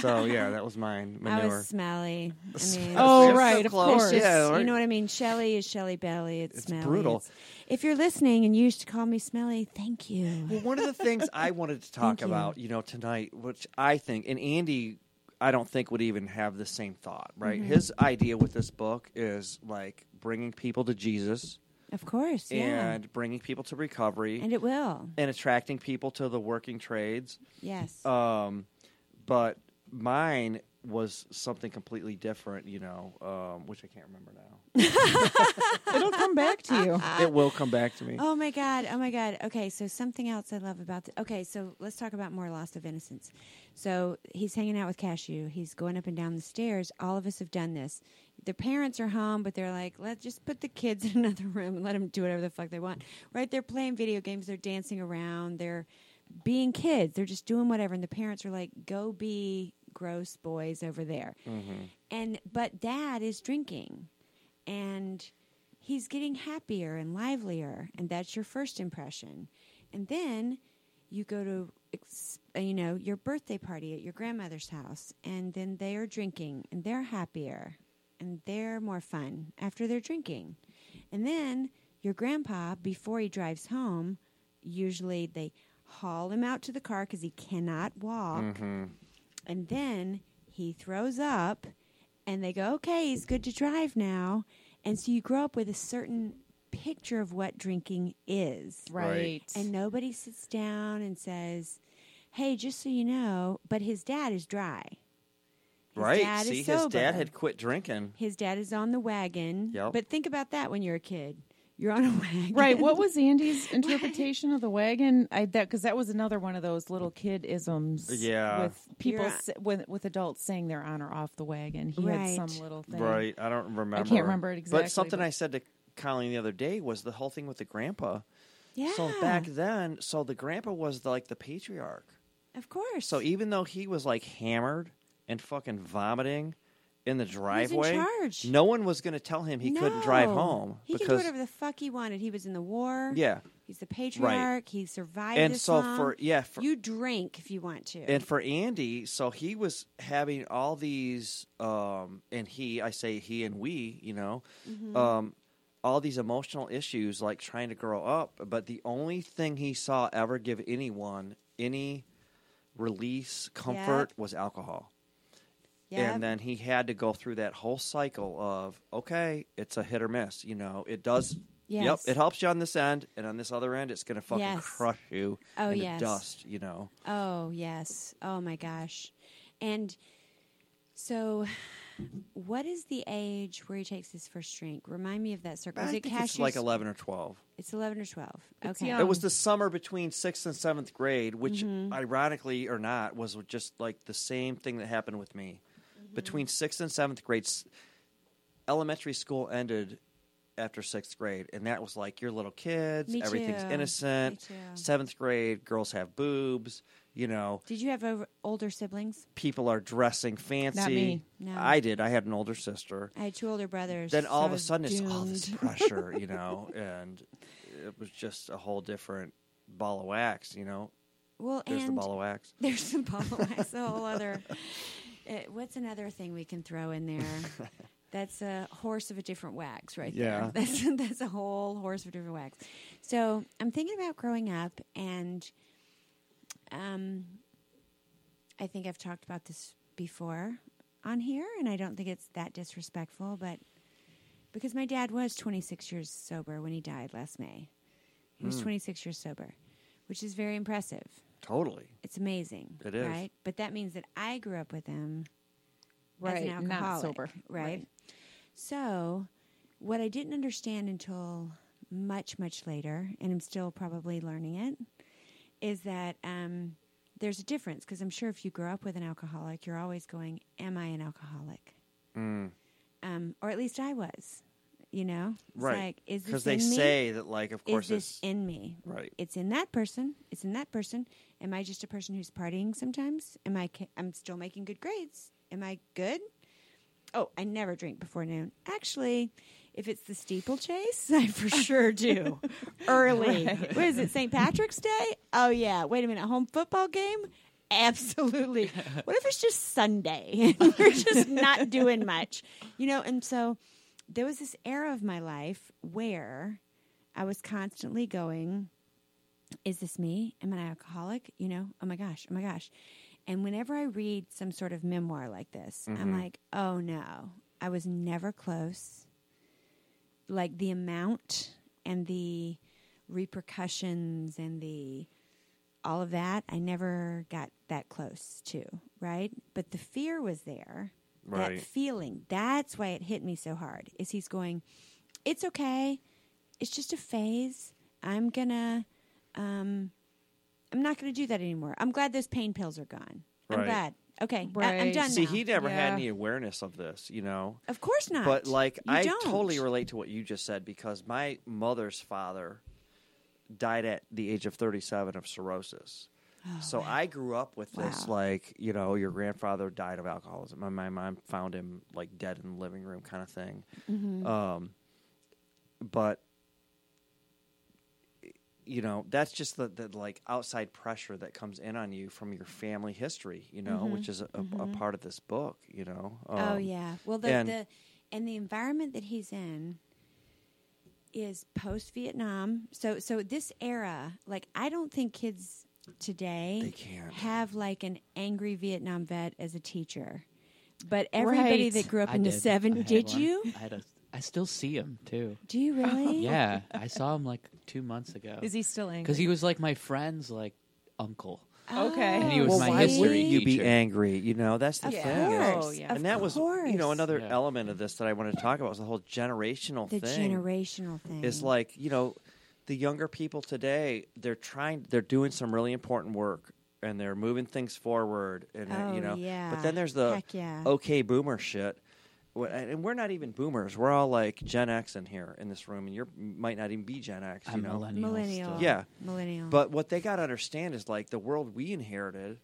So yeah, that was mine. Manure. I Manure. was smelly. I mean, Oh, It's so right, of course. It's Yeah, just- right. You know what I mean? Shelly is Shelly Belly. It's, It's smelly. brutal. It's- if you're listening and you used to call me smelly, thank you. Well, one of the things I wanted to talk Thank you. about, you know, tonight, which I think, and Andy, I don't think would even have the same thought, right? Mm-hmm. His idea with this book is like bringing people to Jesus Of course, yeah. and bringing people to recovery And it will. and attracting people to the working trades. Yes. Um, but mine was something completely different, you know, um, which I can't remember now. It'll come back to you. it will come back to me. Oh my god! Oh my god! Okay, so something else I love about the, okay, so let's talk about more loss of innocence. So he's hanging out with Cashew. He's going up and down the stairs. All of us have done this. The parents are home, but they're like, "Let's just put the kids in another room and let them do whatever the fuck they want." Right? They're playing video games. They're dancing around. They're being kids. They're just doing whatever, and the parents are like, "Go be gross boys over there." And but dad is drinking, and he's getting happier and livelier, and that's your first impression. And then you go to, you know, your birthday party at your grandmother's house, and then they are drinking, and they're happier, and they're more fun after they're drinking. And then your grandpa, before he drives home, usually they haul him out to the car because he cannot walk, Mm-hmm. And then he throws up, and they go, "Okay, he's good to drive now." And so you grow up with a certain picture of what drinking is. Right. And nobody sits down and says, "Hey, just so you know," but his dad is dry. His right. See, is his dad had quit drinking. His dad is on the wagon. Yep. But think about that when you're a kid. You're on a wagon. Right. What was Andy's interpretation of the wagon? I that because that was another one of those little kid isms. Yeah. With people You're- with with adults saying they're on or off the wagon. He Right. had some little thing. Right. I don't remember. I can't remember it exactly, But something but- I said to Colleen the other day was the whole thing with the grandpa. Yeah. So back then, so the grandpa was like the patriarch. Of course. So even though he was like hammered and fucking vomiting in the driveway, charge. no one was going to tell him he couldn't drive No. home He can do because whatever the fuck he wanted. He was in the war. yeah. He's the patriarch. He survived And this so long. for yeah, for, you drink if you want to. and for Andy, so he was having all these, um, and he, I say he and we, you know, Mm-hmm. um, all these emotional issues, like trying to grow up. But the only thing he saw ever give anyone any release, comfort, was alcohol. Yeah. And then he had to go through that whole cycle of, okay, it's a hit or miss. You know, it does. Yep, it helps you on this end, and on this other end, it's going to fucking Yes. crush you Oh, into yes. dust. You know, Oh, yes. Oh, my gosh. And so, what is the age where he takes his first drink? Remind me of that circle. I Is it think it's like eleven or twelve. It's 11 or 12. Okay. It was the summer between sixth and seventh grade, which, Mm-hmm. ironically or not, was just like the same thing that happened with me. Mm-hmm. Between sixth and seventh grade, elementary school ended after sixth grade, and that was like you're little kids, Me everything's too. innocent. Seventh grade, girls have boobs. You know, Did you have over, older siblings? people are dressing fancy. Not me. No. I did. I had an older sister. I had two older brothers. Then all I of a sudden, it's all this pressure, you know, and it was just a whole different ball of wax. You know, Well, there's the ball of wax. There's the ball of wax. A whole other. Uh, what's another thing we can throw in there? That's a horse of a different wax, right Yeah. there. That's that's a whole horse of a different wax. So I'm thinking about growing up, and um, I think I've talked about this before on here, and I don't think it's that disrespectful, but because my dad was 26 years sober when he died last May, he Hmm. was 26 years sober, which is very impressive. Totally. It's amazing. It is. Right? But that means that I grew up with him Right. as an Not alcoholic. sober. Right? So, what I didn't understand until much, much later, and I'm still probably learning it, is that um, there's a difference because I'm sure if you grow up with an alcoholic, you're always going, "Am I an alcoholic?" Mm. Um, or at least I was. You know, it's Right. Like, is Because they me? say that, like, of is course, this it's in me? right. It's in that person. It's in that person. Am I just a person who's partying sometimes? Am I? ca- I'm still making good grades. Am I good? Oh, I never drink before noon. Actually, if it's the steeplechase, I for sure do. Early. Right. What is it? St. Patrick's Day? Oh yeah. Wait a minute. Home football game? Absolutely. what if it's just Sunday and we're just not doing much? You know. And so there was this era of my life where I was constantly going is this me? Am I an alcoholic? You know, oh my gosh, oh my gosh. And whenever I read some sort of memoir like this, I'm Mhm. like, oh no, I was never close. Like the amount and the repercussions and the all of that, I never got that close to, right? But the fear was there. That feeling, that's why it hit me so hard. Is he's going, it's okay. It's just a phase. I'm gonna um I'm not gonna do that anymore. I'm glad those pain pills are gone. I'm Right. glad. Okay. I- I'm done See, now. he never had any awareness of this, you know. of course not. But like, You I don't. totally relate to what you just said because my mother's father died at the age of 37 of cirrhosis. Oh, so. I grew up with this, Wow. like, you know, your grandfather died of alcoholism. My, my mom found him like dead in the living room, kind of thing. Mhm. Um, but you know, that's just the, the like outside pressure that comes in on you from your family history, you know, Mhm. which is a, a, a part of this book, you know. oh Um, yeah. Well the, and- the and the environment that he's in is post Vietnam. So so this era, like I don't think kids today They can't. have like an angry Vietnam vet as a teacher. But everybody Right. that grew up I in the did. I seven, had did one. you? I had a. I still see him too. Do you really? Yeah, I saw him like two months ago. Is he still angry? Because he was like my friend's like uncle. Okay. And he was well, my why history wouldn't you be angry? You know, that's the Of thing. Yeah. course. Oh, yeah. Of and that was, you know, another Yeah. element of this that I wanted to talk about was the whole generational the thing. generational thing. Is like, you know, the younger people today, they're trying, they're doing some really important work and they're moving things forward. And, oh, you know, yeah. but then there's the Heck yeah. okay boomer shit. And we're not even boomers. We're all like Gen X in here in this room, and you might not even be Gen X. You I'm know, millennial. millennial. still. Yeah. Millennial. But what they got to understand is like the world we inherited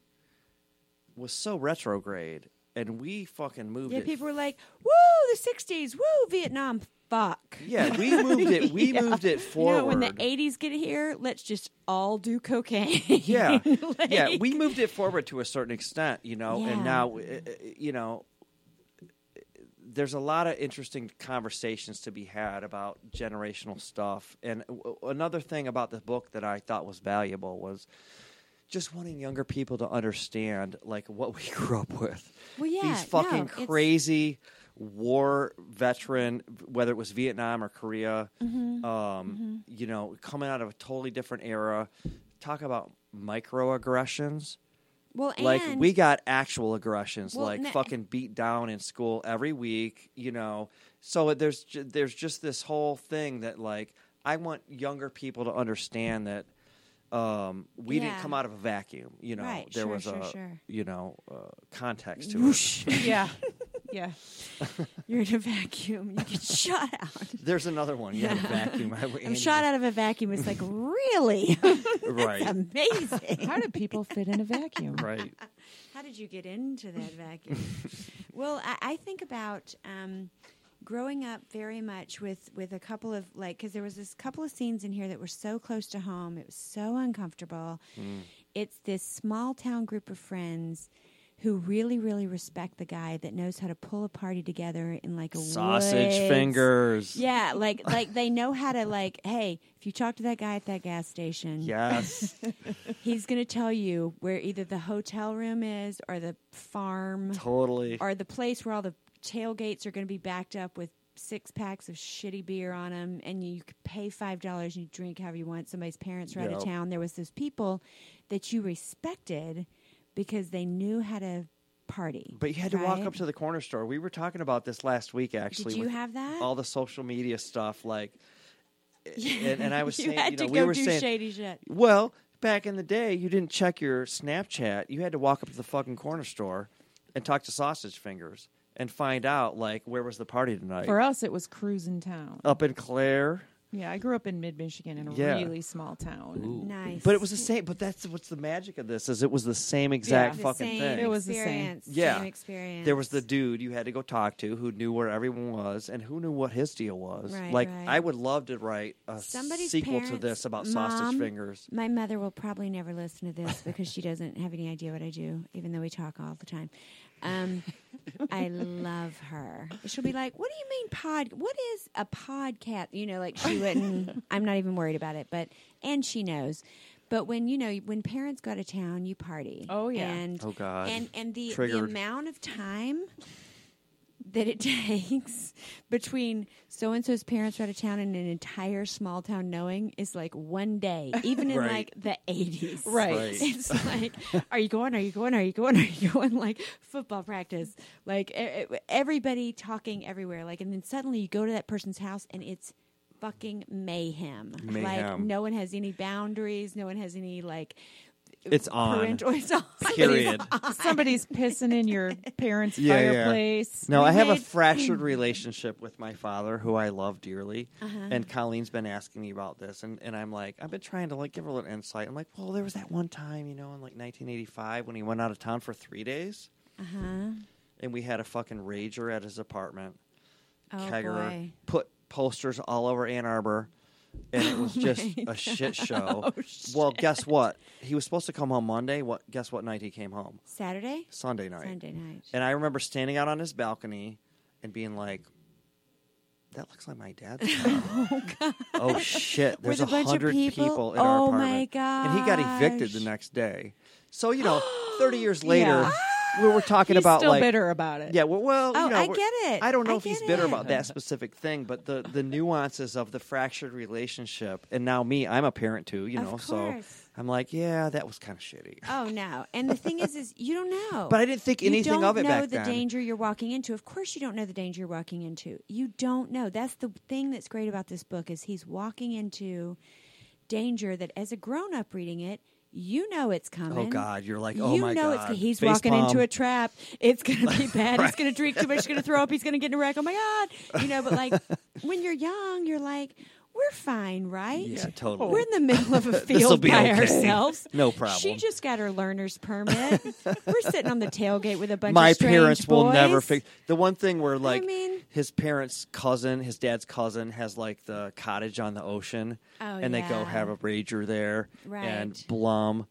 was so retrograde, and we fucking moved yeah, it. people were like, "Woo, the '60s, woo, Vietnam, fuck." yeah, we moved it. We Yeah. moved it forward. You know, when the '80s get here, let's just all do cocaine. yeah, Like- yeah, we moved it forward to a certain extent, you know, Yeah. and now, uh, uh, you know, there's a lot of interesting conversations to be had about generational stuff. And another thing about the book that I thought was valuable was just wanting younger people to understand like what we grew up with. Well, yeah, These fucking no, crazy war veteran, whether it was Vietnam or Korea, Mhm. um, you know, coming out of a totally different era. Talk about microaggressions. Well, like we got actual aggressions, Well, like fucking beat down in school every week. You know, so there's ju- there's just this whole thing that like I want younger people to understand that um, we didn't come out of a vacuum. You know, Right, there sure, was sure, a sure. you know uh, context to it. Yeah, yeah. You're in a vacuum. You get shot out. There's another one. You had a vacuum. I, I'm shot out of a vacuum. It's like really Right. amazing. How do people fit in a vacuum? right. How did you get into that vacuum? well, I, I think about um, growing up very much with with a couple of like because there was this couple of scenes in here that were so close to home. It was so uncomfortable. Mm. It's this small town group of friends who really, really respect the guy that knows how to pull a party together in like a Sausage woods. fingers. Yeah, like like they know how to like. Hey, if you talk to that guy at that gas station, Yes. he's going to tell you where either the hotel room is or the farm totally. or the place where all the tailgates are going to be backed up with six packs of shitty beer on them and you could pay five dollars and you drink however you want somebody's parents are out of Yep. town there was those people that you respected because they knew how to party But you had to walk right? up to the corner store. We were talking about this last week, actually. did you with have that all the social media stuff? Like, and, and I was you saying, had you know, to we go were do saying, shady shit well, back in the day, you didn't check your Snapchat. You had to walk up to the fucking corner store and talk to Sausage Fingers and find out like where was the party tonight. For us, it was cruising town. up in Clare. Yeah, I grew up in mid Michigan in a Yeah. really small town. Ooh. Nice. But it was the same. But that's what's the magic of this is it was the same exact Yeah. The fucking same thing. It was the same. experience. Yeah. Same experience. there was the dude you had to go talk to who knew where everyone was and who knew what his deal was. Right, like right. I would love to write a Somebody's sequel to parents- this about Mom, sausage fingers. My mother will probably never listen to this because she doesn't have any idea what I do, even though we talk all the time. Um, I love her. She'll be like, "What do you mean pod? What is a podcast?" You know, like she wouldn't. I'm not even worried about it, but and she knows. But when you know when parents go to town, you party. Oh, yeah. and Oh, God. and and the the amount of time that it takes between so and so's parents are out of town and an entire small town knowing is like one day, even in Right. like the eighties. Right. Right. It's like, are you going? Are you going? Are you going? Are you going? Like football practice, like everybody talking everywhere. Like, and then suddenly you go to that person's house and it's fucking mayhem. Like Mayhem. no one has any boundaries. No one has any like. It's on. Parental, it's on. Period. Somebody's pissing in your parents' Yeah, yeah. fireplace. No, We I have a fractured relationship with my father, who I love dearly. Uh-huh. And Colleen's been asking me about this, and, and I'm like, I've been trying to like give her a little insight. I'm like, well, there was that one time, you know, in like 1985 when he went out of town for three days, Uh huh. and we had a fucking rager at his apartment. Oh Kegger boy. put posters all over Ann Arbor, and it was just a shit show. Well, guess what? He was supposed to come home Monday. What? Guess what night he came home? Saturday. Sunday night. Sunday night. And I remember standing out on his balcony and being like, "That looks like my dad's car." oh shit! There's a hundred people? in our Oh, apartment, my and he got evicted the next day. So you know, thirty years later, Yeah. We were talking He's about still like, bitter about it. yeah, well, well Oh, you know, I get it. I don't know I if he's bitter it. about that specific thing, but the the nuances of the fractured relationship, and now me, I'm a parent too, you know, so. I'm like, yeah, that was kind of shitty. Oh no! And the thing is, is you don't know. But I didn't think you anything don't of it know the then. danger you're walking into. Of course, you don't know the danger you're walking into. You don't know. That's the thing that's great about this book is he's walking into danger that, as a grown up reading it, you know it's oh, coming. Oh God, you're like, oh you my know God, it's he's Face walking palm. into a trap. It's gonna be bad. He's gonna drink too much. He's gonna throw up. He's gonna get in a wreck. Oh my God! You know, but like when you're young, you're like, we're fine, right? Yeah, totally. We're in the middle of a field by okay. ourselves. No problem. She just got her learner's permit. We're sitting on the tailgate with a bunch my of strange parents will never fix the one thing where like mean- his parents' cousin, his dad's cousin, has like the cottage on the ocean, Oh, and they go have a rager there, Right. and Blum.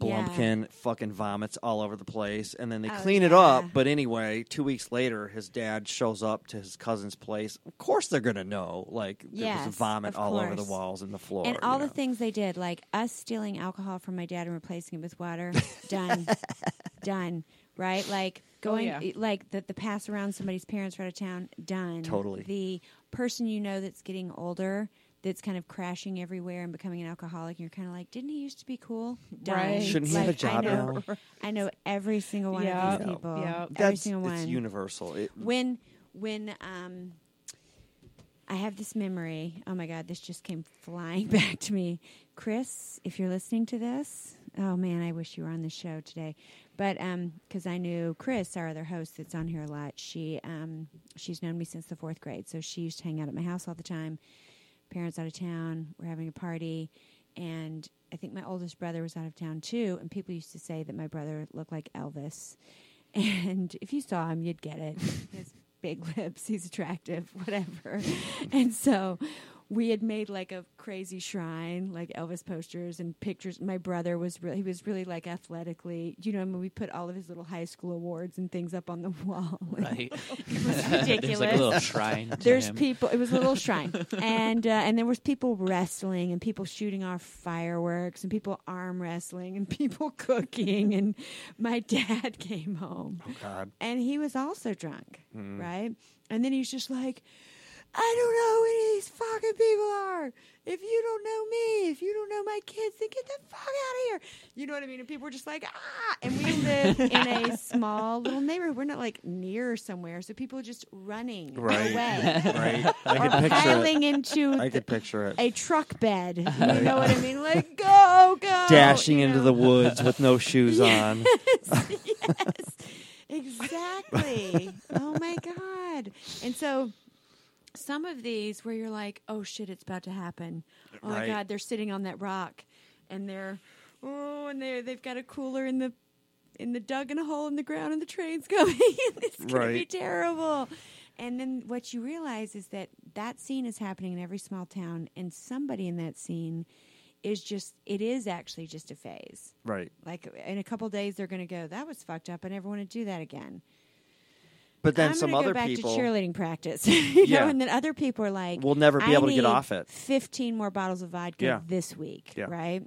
Yeah. Blumpkin fucking vomits all over the place, and then they Oh, clean it up. But anyway, two weeks later, his dad shows up to his cousin's place. Of course, they're gonna know. Like there Yes, was vomit all over the walls and the floor, and you all the know. things they did, like us stealing alcohol from my dad and replacing it with water, done, done. Right, like oh, going, yeah. Eh, like the the pass around somebody's parents are out of town, done. Totally. The person you know that's getting older, that's kind of crashing everywhere and becoming an alcoholic, and you're kind of like, didn't he used to be cool? Done. Right. Shouldn't he have a Like, job I know, now? I know every single one Yeah. of these people. Yeah. Every That's single one. it's universal. It, when when um I have this memory. Oh my god, this just came flying back to me. Chris, if you're listening to this, oh man, I wish you were on the show today. But um cuz I knew Chris, our other host that's on here a lot. She um she's known me since the 4th grade. So she used to hang out at my house all the time. Parents out of town, we're having a party and I think my oldest brother was out of town too, and people used to say that my brother looked like Elvis. And if you saw him, you'd get it. He has big lips, he's attractive, whatever. And so we had made like a crazy shrine, like Elvis posters and pictures. My brother was really, he was really like athletically, you know, I mean, we put all of his little high school awards and things up on the wall. Right. it was ridiculous. There's like a ridiculous. little shrine. To There's him. people. It was a little shrine, and uh, and there was people wrestling, and people shooting off fireworks, and people arm wrestling, and people cooking. And my dad came home, oh God. and he was also drunk, Hmm. right? And then he's just like, I don't know who any of these fucking people are. If you don't know me, if you don't know my kids, then get the fuck out of here. You know what I mean? And people were just like, ah. And we live in a small little neighborhood. We're not like near somewhere, so people are just running Right. away. right. I or could picture piling it. into I the- could picture it. a truck bed. You know what I mean? Like, go, go. Dashing you into the woods with no shoes on. yes, exactly. oh my god! And so, some of these where you're like, "Oh shit, it's about to happen." Oh my god, they're sitting on that rock, and they're oh, and they they've got a cooler in the in the dug in a hole in the ground, and the train's coming. it's gonna be terrible. And then what you realize is that that scene is happening in every small town, and somebody in that scene is just it is actually just a phase. Right. Like in a couple days, they're going to go. That was fucked up. I never want to do that again. But then I'm some other go back people to cheerleading practice. you Yeah. know, and then other people are like, "We'll never be able to get off it. Fifteen more bottles of vodka Yeah. this week, Yeah. right?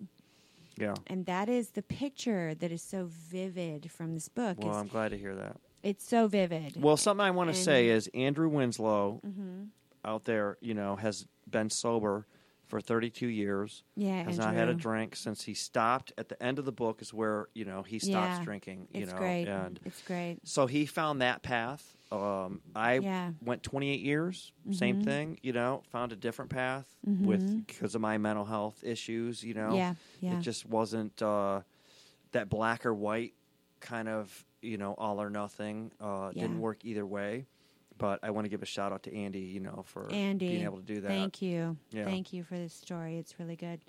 Yeah. And that is the picture that is so vivid from this book. Well, I'm glad to hear that. it's so vivid. Well, something I want to say is Andrew Winslow hmm out there, you know, has been sober for 32 years. yeah, Has not had a drink since he stopped. At the end of the book is where you know he stops Yeah. drinking. You It's know, great. and it's great. so he found that path. Um, I Yeah. went 28 years, same Mhm. thing. You know, found a different path with Mhm. because of my mental health issues. You know, Yeah, yeah. it just wasn't uh, that black or white kind of you know all or nothing. Uh, Yeah. Didn't work either way. But I want to give a shout out to Andy, you know, for Andy, being able to do that. Thank you. Yeah. Thank you for this story. It's really good.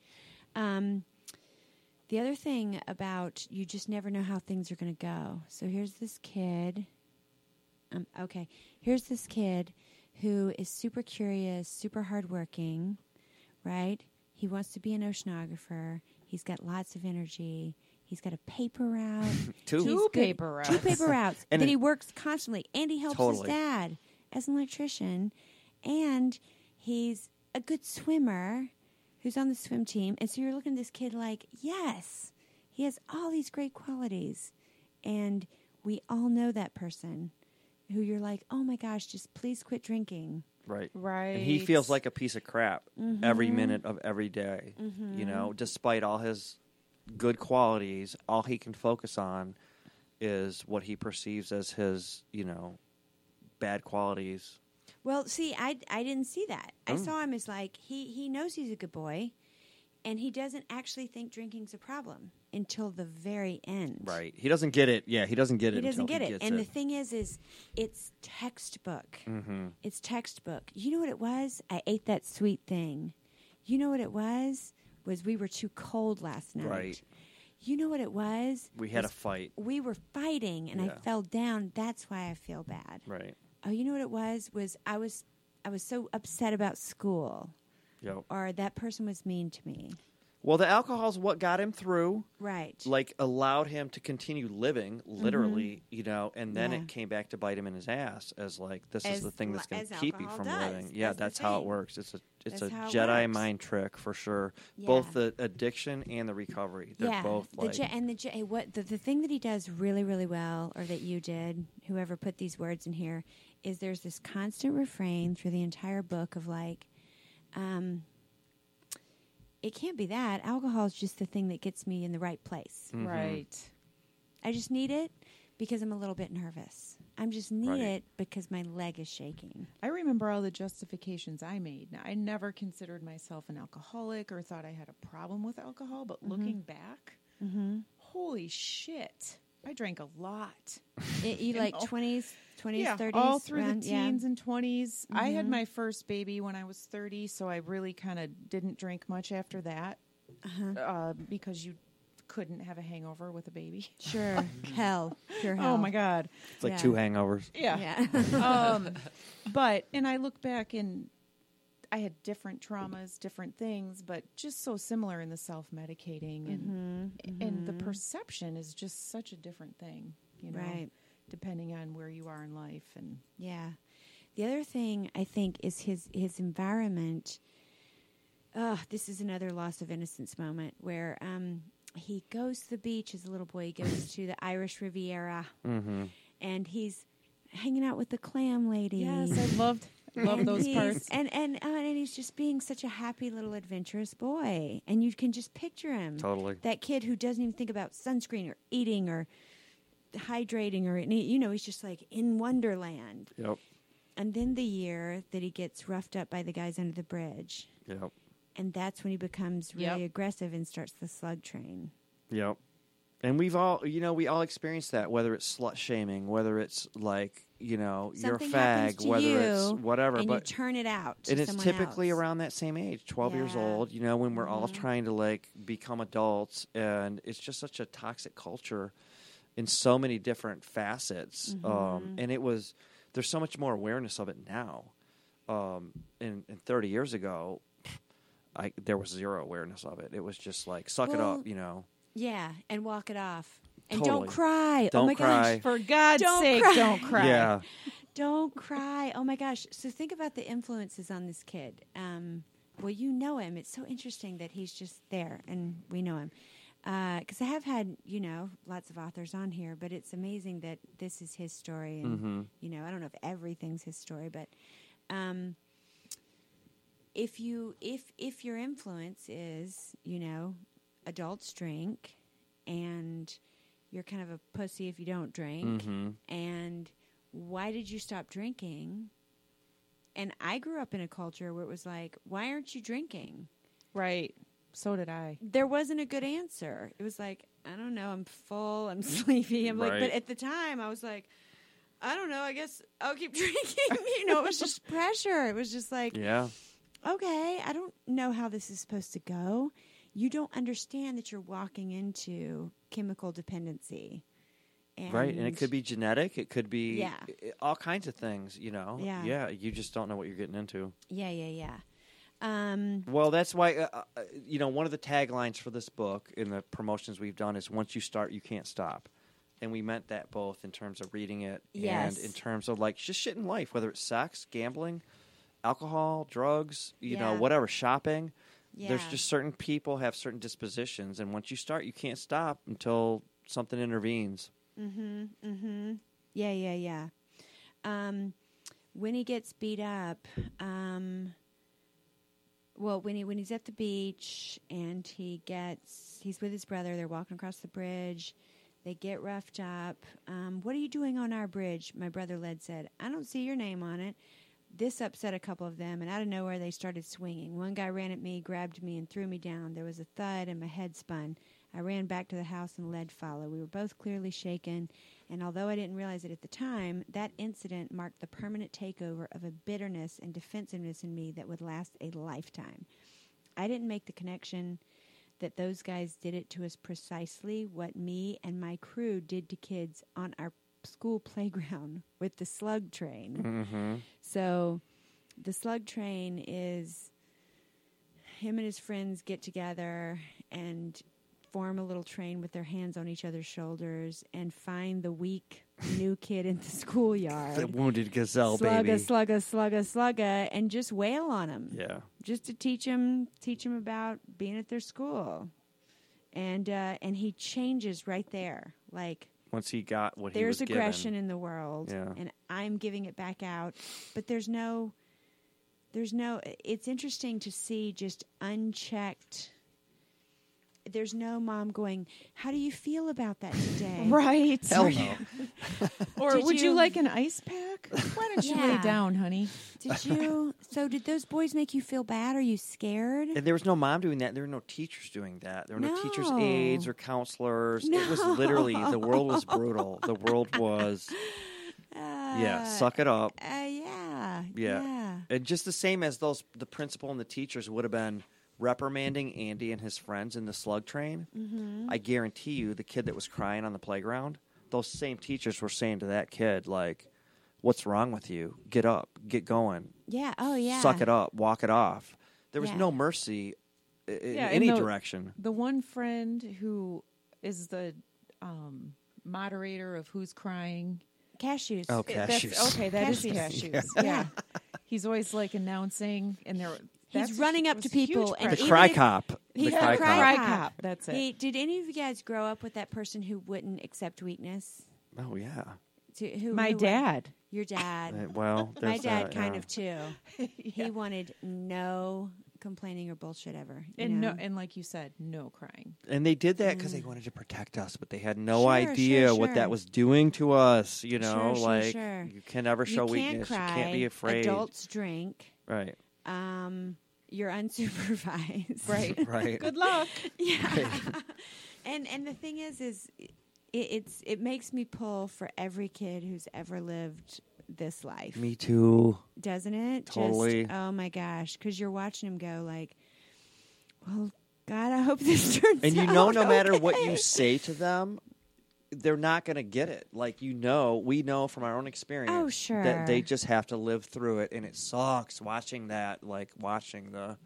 Um, the other thing about you just never know how things are going to go. So here's this kid. Um, okay, here's this kid who is super curious, super hardworking, right? He wants to be an oceanographer. He's got lots of energy. He's got a paper route. Two. He's Two good- paper Two paper routes. And that it- he works constantly. And he helps Totally. his dad as an electrician. And he's a good swimmer who's on the swim team. And so you're looking at this kid like, yes, he has all these great qualities. And we all know that person who you're like, oh my gosh, just please quit drinking. Right. Right. And he feels like a piece of crap Mm-hmm. every minute of every day. You know, despite all his good qualities, all he can focus on is what he perceives as his, you know, bad qualities. Well, see, I, I didn't see that. I Oh. saw him as like he, he knows he's a good boy, and he doesn't actually think drinking's a problem until the very end. Right. He doesn't get it. Yeah, he doesn't get it. He doesn't until get he it. And it. the thing is, is it's textbook. hmm It's textbook. You know what it was? I ate that sweet thing. You know what it was? Was we were too cold last night. Right. You know what it was? We had a fight. we were fighting and I fell down. That's why I feel bad. Right. Oh, you know what it was? Was I was I was so upset about school Yep. or that person was mean to me. Well, the alcohol's what got him through. Right. like allowed him to continue living literally you know and then Mm-hmm. Yeah. it came back to bite him in his ass as like this As is the thing that's going to keep you from does. living yeah That's that's how it works it's a it's That's a how it jedi mind trick for sure Yeah. both the addiction and the recovery they're yeah, both the like Je- and the Je- what the, the thing that he does really really well, or that you did, whoever put these words in here, is there's this constant refrain through the entire book of like, um, it can't be that alcohol is just the thing that gets me in the right place. Mhm. Right. I just need it because I'm a little bit nervous. I'm just need Right. it because my leg is shaking. I remember all the justifications I made. Now, I never considered myself an alcoholic or thought I had a problem with alcohol, but looking back, Mm-hmm. holy shit, I drank a lot. It, you You like twenties, twenties, thirties, all through around- the yeah. teens and 20s. I had Mhm. my first baby when I was 30, so I really kind of didn't drink much after that Uh-huh. uh, because you couldn't have a hangover with a baby. Sure, hell, pure hell. Oh my god. it's like Yeah. two hangovers Yeah. Yeah. um, but and I look back and I had different traumas, different things, but just so similar in the self medicating and Mhm, and the mhm. perception is just such a different thing, you know, Right. depending on where you are in life and Yeah. The other thing I think is his his environment. Oh, this is another loss of innocence moment where um, he goes to the beach as a little boy. He goes to the Irish Riviera mm-hmm. and he's hanging out with the clam ladies. yes, I loved Love And those he's- parts. And and uh, and he's just being such a happy little adventurous boy, and you can just picture him. Totally. That kid who doesn't even think about sunscreen or eating or hydrating or any, you know, he's just like in Wonderland. Yep. And then the year that he gets roughed up by the guys under the bridge, Yep. and that's when he becomes really Yep. aggressive and starts the slug train. Yep. And we've all, you know, we all experience that, whether it's slut shaming, whether it's like, you know, Something you're a fag, whether you, it's whatever. but turn it out. And it's typically else. around that same age 12 years old you know when we're all Mhm. trying to like become adults and it's just such a toxic culture in so many different facets um, Mhm. and it was there's so much more awareness of it now um, and, and 30 years ago I, there was zero awareness of it it was just like suck it up you know Yeah, and walk it off. And Totally. don't cry. oh Don't my cry. gosh. For God's Don't sake, cry. don't cry. yeah Don't cry. Oh my gosh. So think about the influences on this kid. Um, well, you know him. It's so interesting that he's just there and we know him. Because I have had, you know, lots of authors on here, but it's amazing that this is his story. And, Mhm. you know, I don't know if everything's his story, but um, if you if if your influence is you know adults drink and you're kind of a pussy if you don't drink. Hmm and why did you stop drinking? And i grew up in a culture where it was like why aren't you drinking? Right. So did I. there wasn't a good answer. It was like i don't know i'm full i'm sleepy. I'm like but at the time i was like i don't know i guess i'll keep drinking. You know it was just pressure. It was just like yeah. okay, I don't know how this is supposed to go. You don't understand that you're walking into chemical dependency. And right and it could be genetic it could be Yeah. all kinds of things you know Yeah. yeah you just don't know what you're getting into Yeah, yeah, yeah. Um, Well, that's why uh, uh, you know one of the taglines for this book in the promotions we've done is "Once you start, you can't stop," and we meant that both in terms of reading it Yes. and in terms of like just shit in life, whether it's sex, gambling, alcohol, drugs, you know, whatever, shopping. There's just certain people have certain dispositions, and once you start, you can't stop until something intervenes. mm-hmm, mm-hmm. Yeah, yeah, yeah. Um, when he gets beat up, um, well, when he when he's at the beach and he gets he's with his brother, they're walking across the bridge. They get roughed up. Um, what are you doing on our bridge? My brother Led said. I don't see your name on it. This upset a couple of them, and out of nowhere they started swinging. One guy ran at me, grabbed me, and threw me down. There was a thud, and my head spun. I ran back to the house, and Led followed. We were both clearly shaken, and although I didn't realize it at the time, that incident marked the permanent takeover of a bitterness and defensiveness in me that would last a lifetime. I didn't make the connection that those guys did it to us precisely what me and my crew did to kids on our school playground with the slug train. Mm-hmm. So the slug train is him and his friends get together and form a little train with their hands on each other's shoulders and find the weak new kid in the schoolyard. The wounded gazelle slugga, baby. slugga, slugga, slugga, and just wail on him yeah. just to teach him teach him about being at their school and uh, and he changes right there like Once he got what there's he was aggression given. in the world Yeah. and i'm giving it back out but there's no there's no it's interesting to see just unchecked there's no mom going how do you feel about that today Right. Hell no. Or Did would you, you- like an ice pack? Why don't you lay down, honey? did you so did those boys make you feel bad are you scared And there was no mom doing that. There were no teachers doing that. There were no, teachers' aides or counselors. It was literally the world was brutal. The world was yeah, Uh, suck it up. uh, yeah Yeah. yeah And just the same as those the principal and the teachers would have been reprimanding Andy and his friends in the slug train. mm-hmm. I guarantee you the kid that was crying on the playground, those same teachers were saying to that kid like What's wrong with you? Get up, get going, yeah oh yeah suck it up, walk it off. There was Yeah. no mercy i- in Yeah, and any the- direction. The one friend who is the um, moderator of Who's Crying. cashews Oh, It- that's- cashews. okay, that is Cashews. cashews. Yeah. He's always like announcing, and there. That's- running up to people and The cry cop. He's the the cry, cry cop. Cry cop. cop. That's it. Hey, did any of you guys grow up with that person who wouldn't accept weakness? Oh yeah. To, who, My who- dad. Your dad. Uh, well, My dad that, kind yeah. of too. He wanted no complaining or bullshit ever. and know? no, and like you said, no crying. And they did that because they wanted to protect us, but they had no Mm. Sure, idea sure, what that was doing to us. You know, Sure, sure, like sure. you can never show you can't weakness. cry. You can't be afraid. Adults drink. Right. Um, you're unsupervised. Right. Right. Good luck. Yeah. and and the thing is, is it, it's it makes me pull for every kid who's ever lived this life, Me too. doesn't it? Totally. Just, oh my gosh, because you're watching him go like, well, God, I hope this turns. And you know, out no matter what you say to them, they're not going to get it. Like you know, we know from our own experience. Oh, sure. That they just have to live through it, and it sucks watching that. Like watching the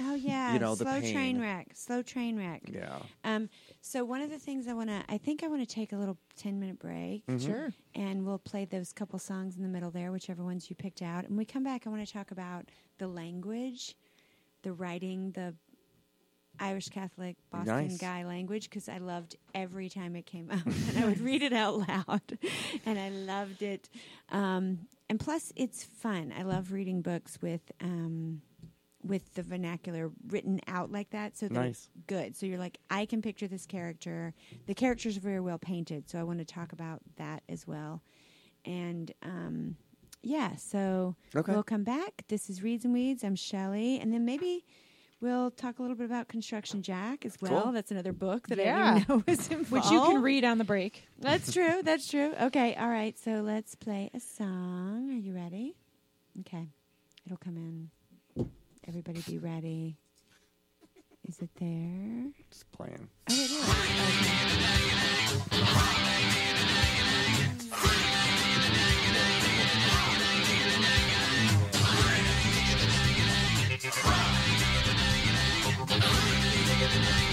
Oh yeah, you know, the slow pain. train wreck, slow train wreck. yeah. Um, so one of the things I want to, I think I want to take a little ten minute break, Mm-hmm. Sure. and we'll play those couple songs in the middle there, whichever ones you picked out. And we come back, I want to talk about the language, the writing, the Irish Catholic Boston Nice. guy language, because I loved every time it came out, and I would read it out loud, and I loved it. Um, and plus, it's fun. I love reading books with. Um, with the vernacular written out like that, so that Nice. good. So you're like, I can picture this character. The characters are very well painted, so I want to talk about that as well. And um, yeah, so Okay. we'll come back. This is Reads and Weeds. I'm Shelley, and then maybe we'll talk a little bit about Construction Jack as well. Cool. That's another book that I didn't know was involved. Which you can read on the break. That's true. That's true. Okay. All right. So let's play a song. Are you ready? Okay. It'll come in. Everybody be ready. Is it there? Just playing. Oh, it is. Okay. Thank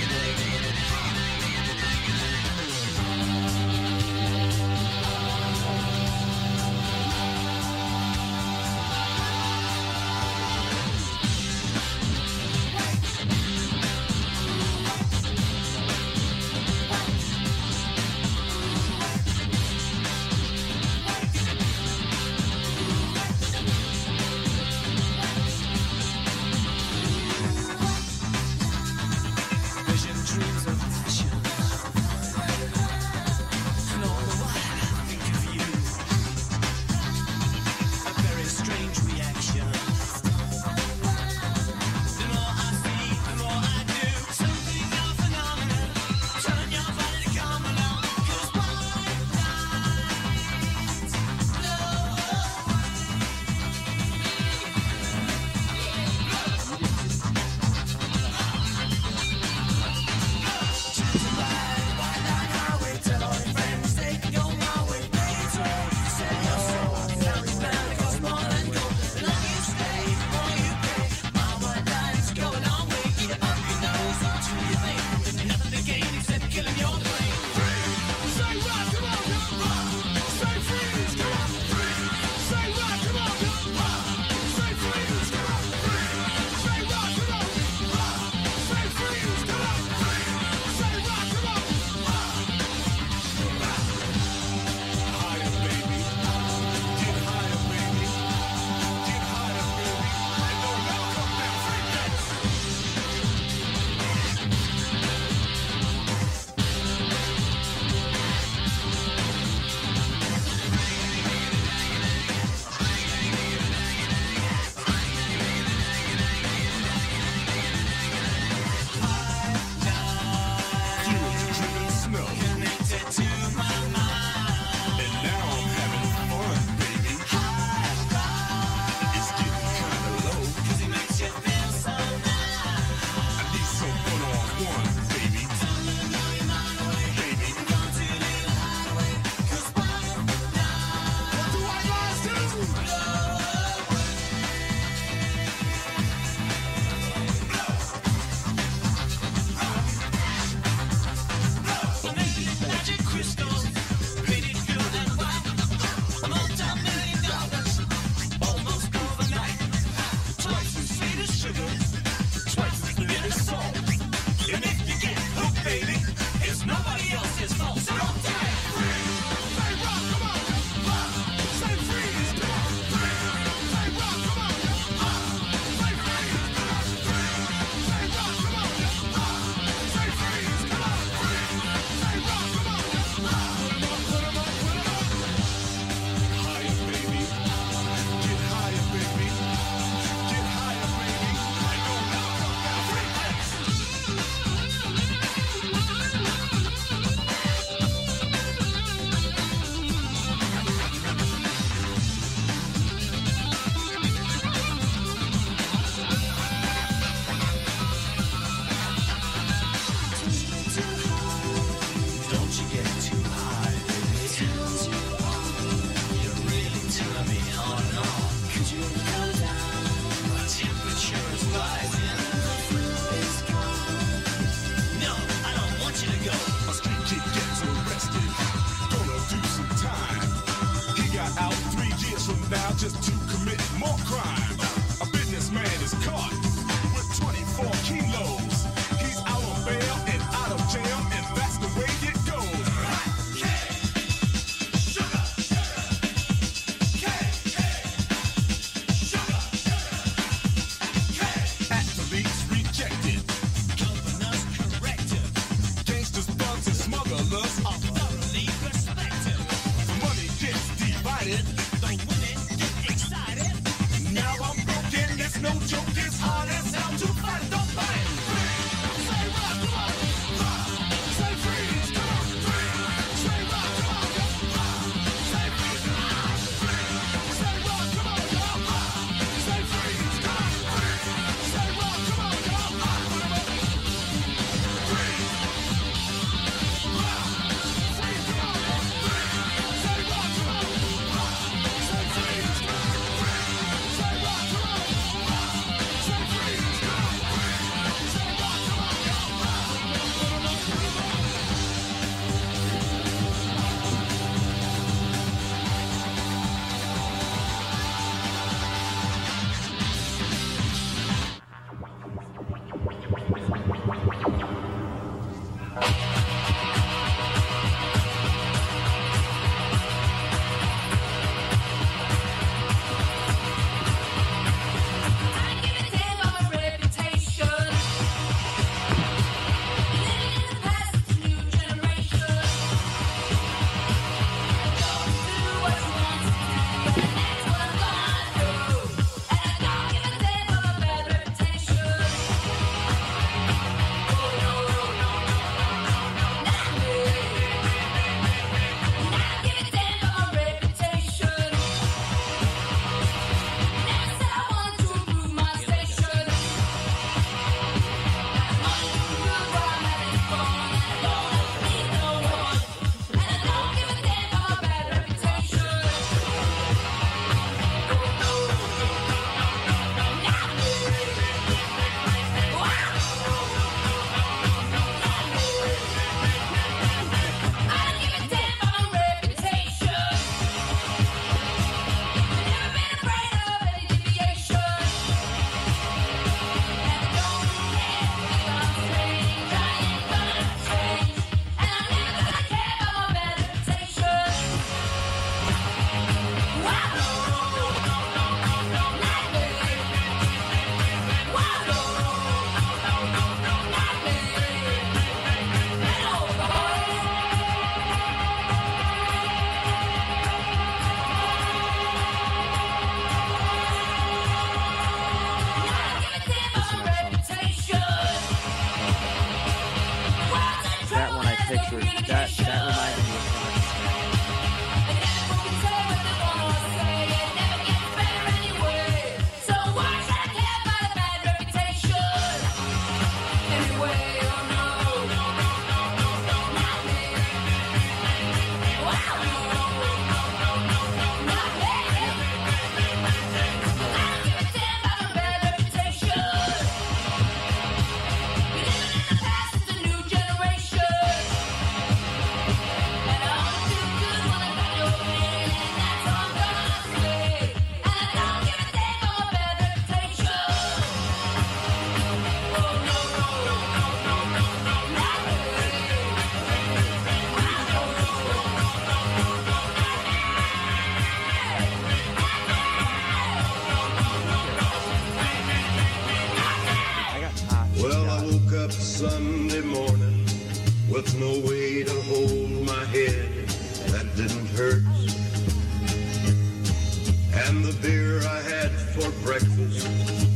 And the beer I had for breakfast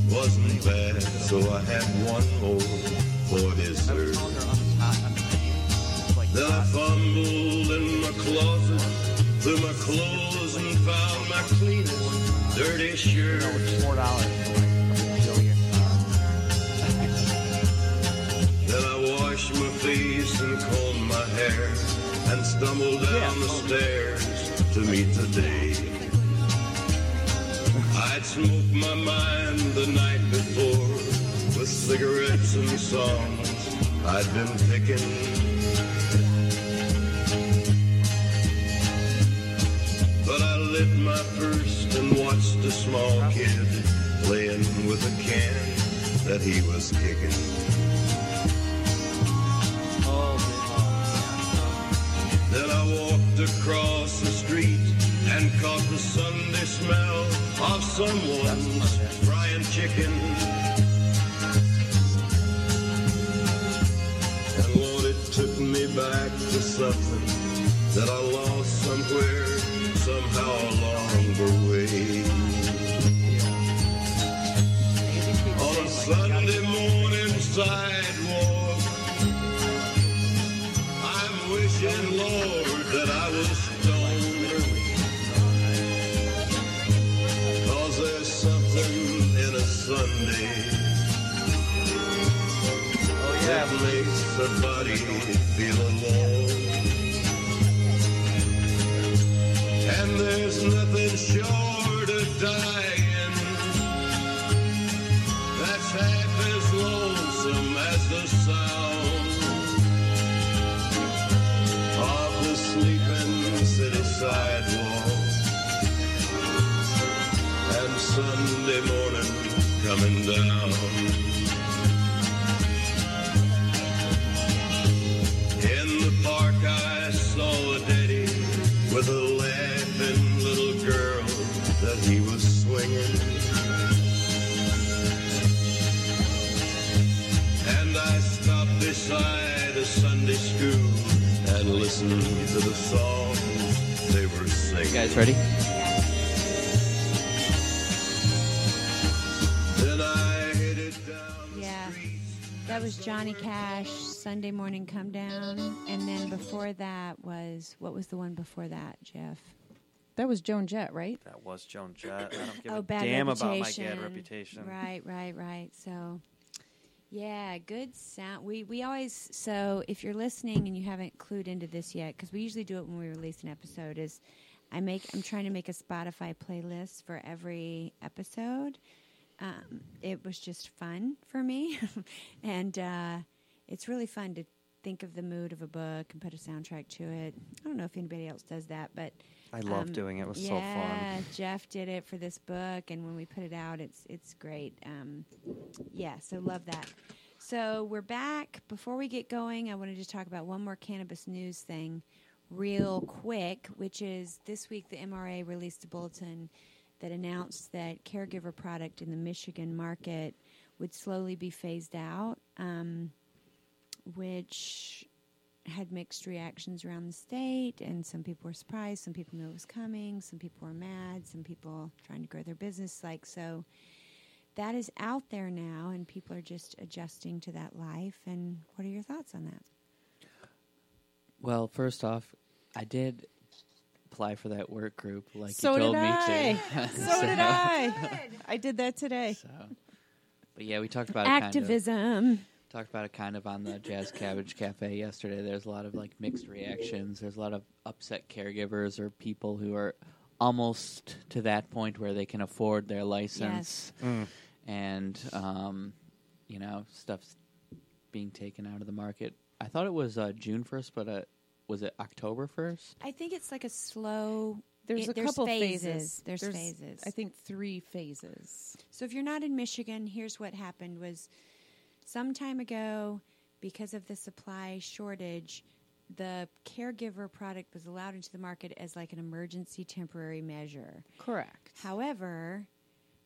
wasn't bad, so I had one more for dessert. Then I fumbled in my closet, threw my clothes and found my cleanest, dirty shirt. Four dollars. Then I washed my face and combed my hair and stumbled down the stairs to meet the day smoked my mind the night before with cigarettes and songs I'd been picking. But I lit my first and watched a small kid playing with a can that he was kicking. Then I walked across the street and caught the Sunday smell of someone's frying chicken. And Lord, it took me back to something that I lost somewhere, somehow along the way. On a Sunday morning sidewalk, a feel alone. And listened to the song they were singing. You guys ready? Then I headed down the Yeah. street. That was Johnny Cash, Sunday Morning Come Down. And then before that was, what was the one before that, Jeff? That was Joan Jett, right? That was Joan Jett. I don't give oh, a bad damn reputation. about my bad reputation. Right, right, right. So, yeah, good sound. We we always so if you're listening and you haven't clued into this yet, because we usually do it when we release an episode. Is I make I'm trying to make a Spotify playlist for every episode. Um, it was just fun for me, and uh, it's really fun to think of the mood of a book and put a soundtrack to it. I don't know if anybody else does that, but I love um, doing it. It was yeah, so fun. Yeah, Jeff did it for this book, and when we put it out, it's it's great. Um, yeah, so love that. So we're back. Before we get going, I wanted to talk about one more cannabis news thing, real quick, which is this week the MRA released a bulletin that announced that caregiver product in the Michigan market would slowly be phased out, um, which had mixed reactions around the state, and some people were surprised, some people knew it was coming, some people were mad, some people trying to grow their business. Like, so that is out there now, and people are just adjusting to that life. And what are your thoughts on that? Well, first off, I did apply for that work group like so you told did me I. to. so did I. I did that today. So, but yeah, we talked about it kind of, Activism. Talked about it kind of on the Jazz Cabbage Cafe yesterday. There's a lot of like mixed reactions. There's a lot of upset caregivers or people who are almost to that point where they can afford their license, Mm. and um, you know stuff's being taken out of the market. I thought it was uh, June first, but uh, was it October first? I think it's like a slow. There's it- a couple phases. There's, There's, phases. I think three phases. So if you're not in Michigan, here's what happened was some time ago because of the supply shortage, the caregiver product was allowed into the market as like an emergency temporary measure. Correct. However,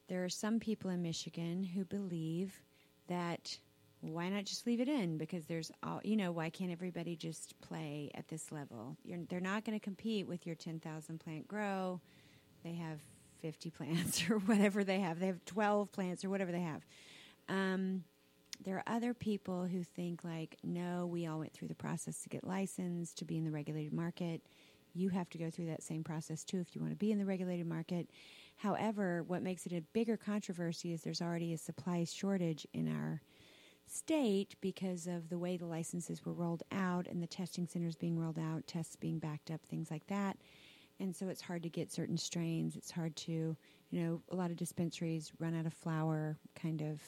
there are some people in Michigan who believe that why not just leave it in? Because there's all you know why can't everybody just play at this level? You're, they're not going to compete with your 10,000 plant grow. They have 50 plants or whatever they have. They have 12 plants or whatever they have. Um, there are other people who think like no we all went through the process to get licensed to be in the regulated market you have to go through that same process too if you want to be in the regulated market however what makes it a bigger controversy is there's already a supply shortage in our state because of the way the licenses were rolled out and the testing centers being rolled out, tests being backed up, things like that. And so it's hard to get certain strains. It's hard to, you know, a lot of dispensaries run out of flour kind of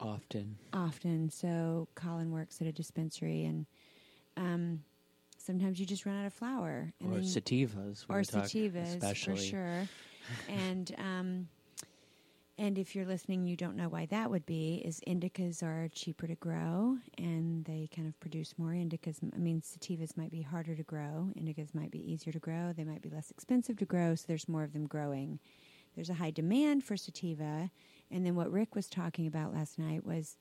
Often, often. So Colin works at a dispensary and um, Sometimes you just run out of flower, and or then sativas. or sativas especially. for sure. and um, and if you're listening, you don't know why that would be. Is indicas are cheaper to grow, and they kind of produce more indicas. I mean, sativas might be harder to grow. Indicas might be easier to grow. They might be less expensive to grow, so there's more of them growing. There's a high demand for sativa, and then what Rick was talking about last night was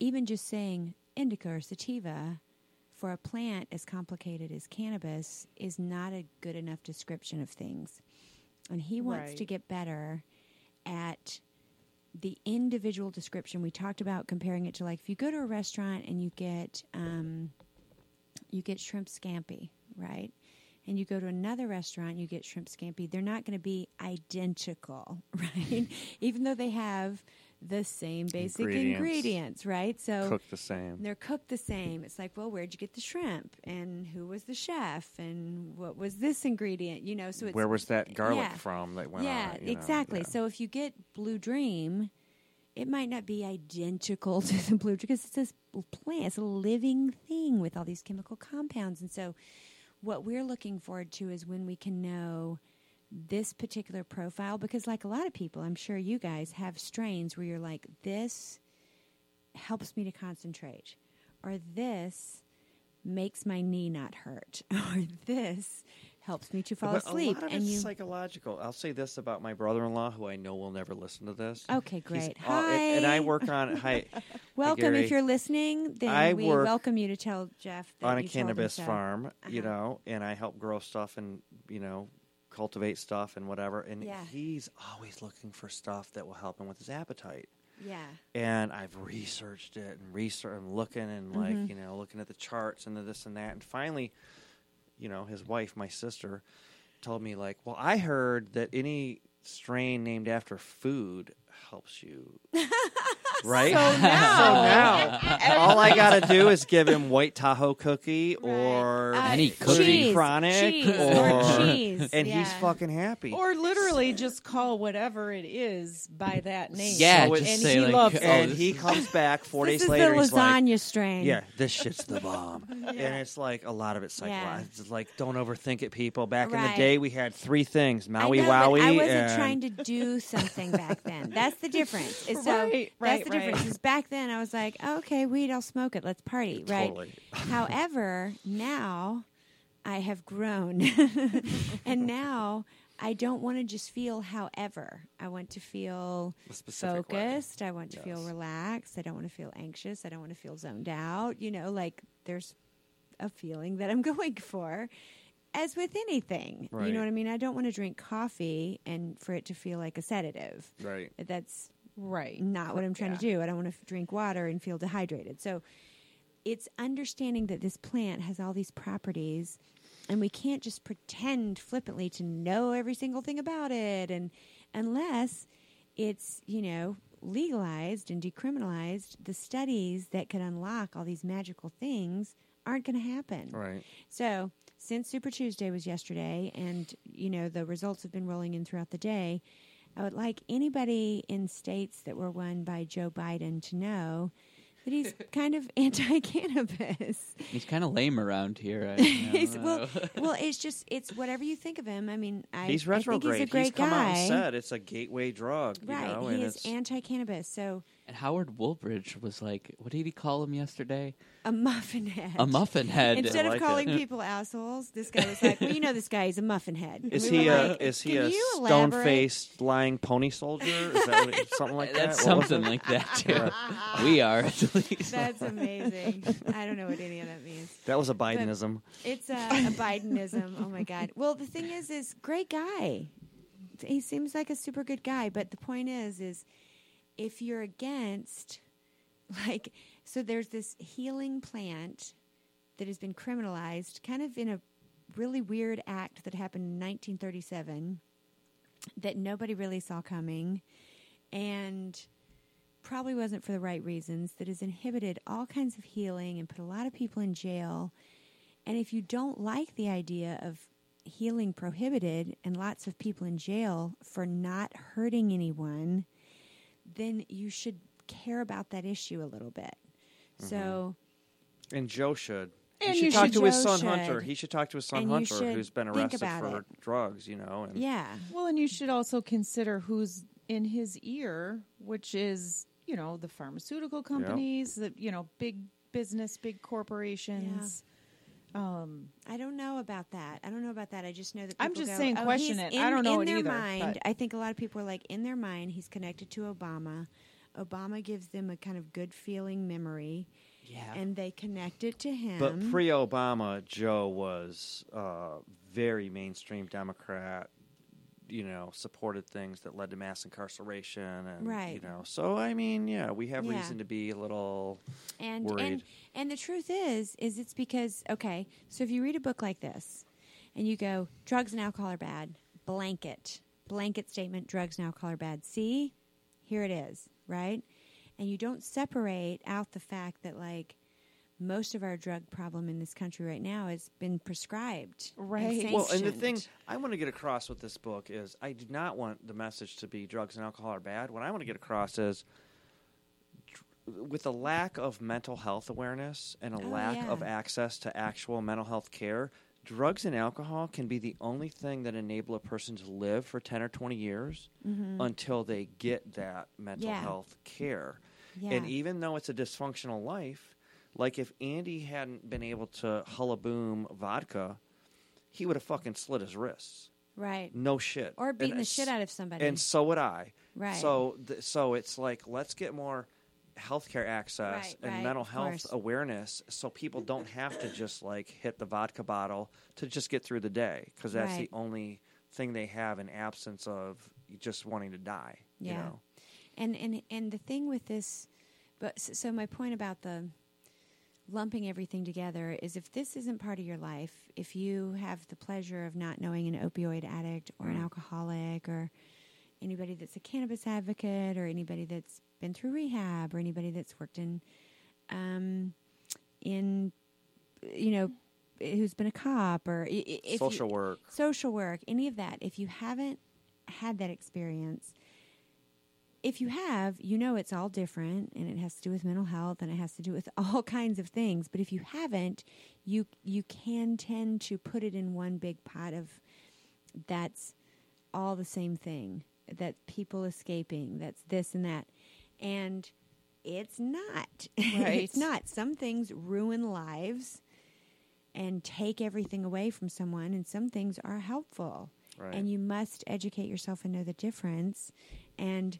even just saying indica or sativa for a plant as complicated as cannabis is not a good enough description of things. And he wants Right. to get better at the individual description. We talked about comparing it to like if you go to a restaurant and you get um, you get shrimp scampi, right? And you go to another restaurant, you get shrimp scampi. They're not going to be identical, right? Even though they have the same basic Ingredients. ingredients right? So cooked the same. they're cooked the same. It's like, well, where'd you get the shrimp, and who was the chef, and what was this ingredient? You know, so it's Where was that garlic yeah. from that went yeah, on? know? exactly. Yeah. So if you get Blue Dream, it might not be identical to the Blue Dream because it's this plant, it's a living thing with all these chemical compounds, and so what we're looking forward to is when we can know this particular profile because like a lot of people i'm sure you guys have strains where you're like this helps me to concentrate or this makes my knee not hurt or this helps me to fall But asleep A lot of and it's you psychological. I'll say this about my brother-in-law, who I know will never listen to this. okay He's great all- hi and, and I work on hi welcome Gary. if you're listening then I we work welcome you to tell jeff that on a you cannabis farm, you Uh-huh. know, and I help grow stuff and you know cultivate stuff and whatever. And Yeah. he's always looking for stuff that will help him with his appetite. yeah And I've researched it and research and looking and Mm-hmm. like you know looking at the charts and the this and that. And finally, you know, his wife, my sister, told me like, well, I heard that any strain named after food helps you. Right? So now- So now, all I got to do is give him white Tahoe cookie or Uh, Any cookie. cheese, Chronic cheese, or, or cheese, and he's fucking happy. Or literally just call whatever it is by that name. Yeah, So just and say he like, loves oh, it. and he comes back four this days is later. the he's like, lasagna strain Yeah, this shit's the bomb. And it's like a lot of it's psychological. Yeah. It's like don't overthink it, people. Back in the day, we had three things: I Maui know, Wowie. I wasn't and trying to do something back then. That's the difference. Is so Right, right, that's the difference. right. Is back then I was like, oh, okay, weed, I'll smoke it. Let's party, right? Totally. However, now I have grown, and now I don't want to just feel. However, I want to feel A specific way. focused. I want to feel relaxed. I don't want to feel anxious. I don't want to feel zoned out. You know, like there's a feeling that I'm going for. As with anything, you know what I mean. I don't want to drink coffee and for it to feel like a sedative. Right. That's Right. not what I'm trying to do. I don't want to drink water and feel dehydrated. So it's understanding that this plant has all these properties and we can't just pretend flippantly to know every single thing about it and unless it's, you know, legalized and decriminalized, the studies that could unlock all these magical things aren't going to happen. Right. So, since Super Tuesday was yesterday, and you know the results have been rolling in throughout the day, I would like anybody in states that were won by Joe Biden to know that he's kind of anti-cannabis. He's kind of lame around here. I, I well, well, it's just it's whatever you think of him. I mean, I, He's I think retrograde. he's a great come guy. out and said it's a gateway drug. You right, know, he and is anti-cannabis. So and Howard Wooldridge was like, what did he call him yesterday? a muffin head. A muffin head. Instead I of like calling it. people assholes, this guy was like, "Well, you know, this guy is a muffin head." Is we he a like, is he a stone faced lying pony soldier? Is that it- something like that? That's What something like that too. we are at least. That's amazing. I don't know what any of that means. That was a Bidenism. It's a, a Bidenism. Oh my god. Well, the thing is, is great guy. He seems like a super good guy. But the point is, is if you're against, like, so there's this healing plant that has been criminalized, kind of in a really weird act that happened in 1937 that nobody really saw coming, and probably wasn't for the right reasons. That has inhibited all kinds of healing and put a lot of people in jail. And if you don't like the idea of healing prohibited and lots of people in jail for not hurting anyone, then you should care about that issue a little bit. Mm-hmm. So, And Joe should. And he should talk should- to his son should. Hunter. He should talk to his son And Hunter, who's been arrested about for it. drugs. You know, and Yeah. Well, and you should also consider who's in his ear, which is, you know, the pharmaceutical companies, the, you know, big business, big corporations. Um, I don't know about that. I don't know about that. I just know that I'm just go, saying "Oh, question he's it. I in- don't know in it their either, Mind, but- I think a lot of people are like in their mind. He's connected to Obama. Obama gives them a kind of good feeling memory, Yeah. and they connect it to him. But pre-Obama, Joe was uh, very mainstream Democrat. You know, supported things that led to mass incarceration, and you know. So I mean, yeah, we have Yeah. reason to be a little. and worried. and and the truth is is it's because okay so if you read a book like this and you go drugs and alcohol are bad blanket blanket statement drugs and alcohol are bad see here it is right and you don't separate out the fact that like most of our drug problem in this country right now has been prescribed and Right. Well, and the thing. I want to get across with this book is I do not want the message to be drugs and alcohol are bad. What I want to get across is with a lack of mental health awareness and a Oh, lack of access to actual mental health care, drugs and alcohol can be the only thing that enable a person to live for 10 or 20 years until they get that mental Mm-hmm. Yeah. health care. Yeah. And even though it's a dysfunctional life, like if Andy hadn't been able to hullaboom vodka, he would have fucking slit his wrists. right No shit. or beating And the shit out of somebody And so would I. Right. So, th- so it's like let's get more healthcare access Right, and right, mental health awareness, so people don't have to just like hit the vodka bottle to just get through the day because that's Right. the only thing they have in absence of just wanting to die. Yeah. You know? And and and the thing with this, but so my point about the lumping everything together is if this isn't part of your life, if you have the pleasure of not knowing an opioid addict or an alcoholic or anybody that's a cannabis advocate or anybody that's been through rehab or anybody that's worked in um in you know who's been a cop or i- you- Social work. social work, any of that, if you haven't had that experience, if you have, you know it's all different and it has to do with mental health and it has to do with all kinds of things. But if you haven't, you you can tend to put it in one big pot of that's all the same thing. That people escaping, that's this and that. And it's not. Right. it's not. Some things ruin lives and take everything away from someone, and some things are helpful. Right. And you must educate yourself and know the difference. And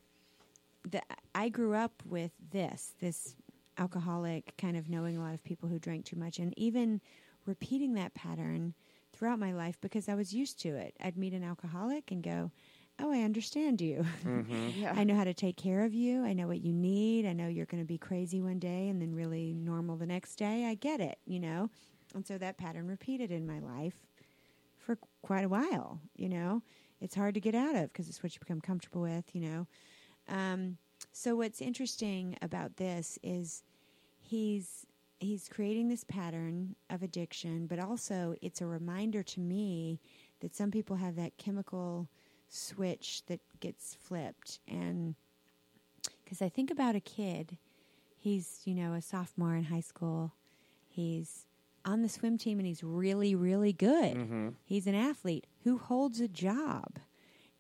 the, I grew up with this, this alcoholic kind of knowing a lot of people who drank too much, and even repeating that pattern throughout my life because I was used to it. I'd meet an alcoholic and go, Oh, I understand you. Mm-hmm. yeah. I know how to take care of you. I know what you need. I know you're going to be crazy one day and then really normal the next day. I get it, you know? And so that pattern repeated in my life for quite a while, you know? It's hard to get out of because it's what you become comfortable with, you know? Um, so what's interesting about this is he's he's creating this pattern of addiction, but also it's a reminder to me that some people have that chemical switch that gets flipped. And because I think about a kid, he's you know a sophomore in high school, he's on the swim team and he's really really good. He's an athlete who holds a job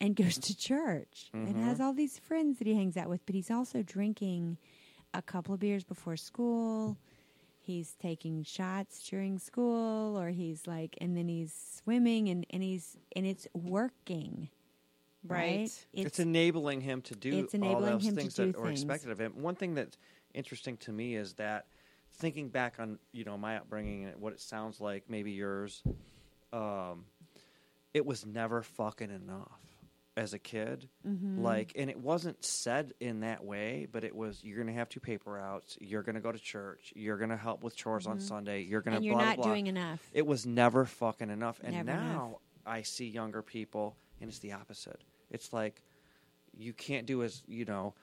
and goes to church and has all these friends that he hangs out with, but he's also drinking a couple of beers before school. He's taking shots during school, or he's like, and then he's swimming, and, and he's and it's working, right? Right. It's, enabling him to do it's all those things that are expected of him. One thing that's interesting to me is that thinking back on you know my upbringing and what it sounds like, maybe yours, um, it was never fucking enough as a kid. Mm-hmm. Like, and it wasn't said in that way, but it was you're gonna have two paper routes, you're gonna go to church, you're gonna help with chores on Sunday, you're gonna Mm-hmm. and you're blah, not blah, doing enough. It was never fucking enough. And Never now enough. I see younger people, and it's the opposite. It's like you can't do as you know.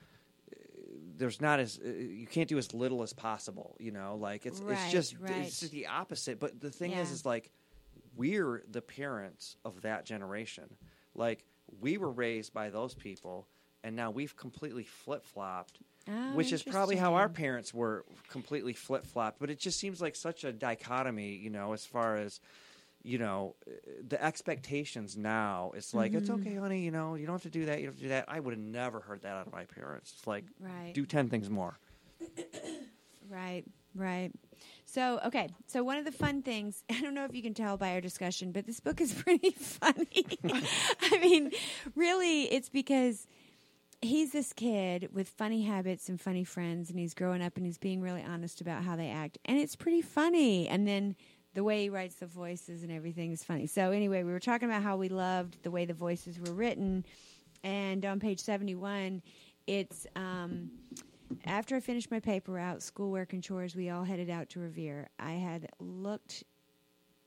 There's not as uh, you can't do as little as possible. You know, like it's Right, it's just right. it's just the opposite. But the thing is, is like we're the parents of that generation. Like we were raised by those people, and now we've completely flip flopped. Oh, which is probably how our parents were completely flip flopped. But it just seems like such a dichotomy, you know, as far as you know the expectations now. It's like it's Mm-hmm. okay, honey. You know, you don't have to do that. You don't have to do that. I would have never heard that out of my parents. It's like Right. do ten things more. Right, right. So, okay. So, one of the fun things, I don't know if you can tell by our discussion, but this book is pretty funny. I mean, really, it's because he's this kid with funny habits and funny friends, and he's growing up and he's being really honest about how they act. And it's pretty funny. And then the way he writes the voices and everything is funny. So, anyway, we were talking about how we loved the way the voices were written. And on page 71, it's. Um, after I finished my paper out, schoolwork and chores, we all headed out to Revere. I had looked,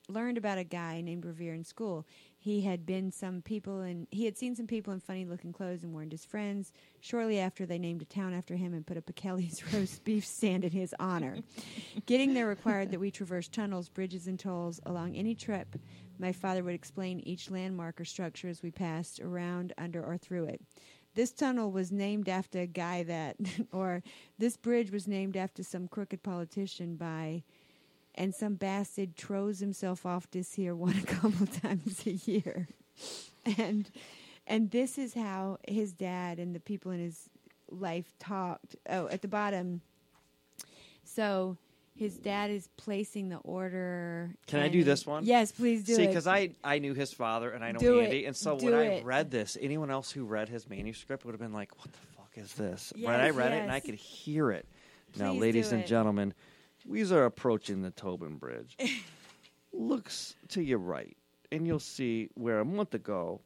learned about a guy named Revere in school. He had been some people and he had seen some people in funny looking clothes and warned his friends. Shortly after, they named a town after him and put up a Kelly's roast beef stand in his honor. Getting there required that we traverse tunnels, bridges, and tolls along any trip. My father would explain each landmark or structure as we passed around, under, or through it. This tunnel was named after a guy that, or this bridge was named after some crooked politician by, and some bastard throws himself off this here one a couple times a year. And and this is how his dad and the people in his life talked. Oh, at the bottom. So his dad is placing the order. Can I do this one? Yes, please do See, because I I knew his father and I know Do Andy, it. and so Do when I read this, anyone else who read his manuscript would have been like, "What the fuck is this?" Yes, but I read it and I could hear it. now, ladies and gentlemen, we are approaching the Tobin Bridge. Looks to your right, and you'll see where a month ago,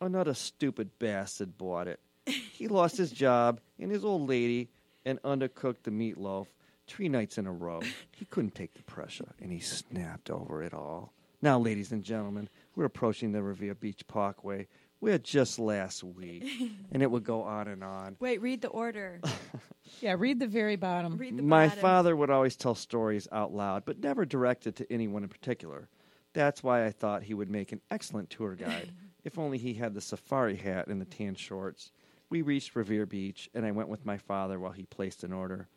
another stupid bastard bought it. He lost his job, and his old lady and undercooked the meatloaf three nights in a row. He couldn't take the pressure, and he snapped over it all. Now, ladies and gentlemen, we're approaching the Revere Beach Parkway. We're just last week, and it would go on and on. Wait, read the order. Yeah, read the very bottom. Read the My bottom. father would always tell stories out loud, but never directed to anyone in particular. That's why I thought he would make an excellent tour guide, if only he had the safari hat and the tan shorts. We reached Revere Beach, and I went with my father while he placed an order.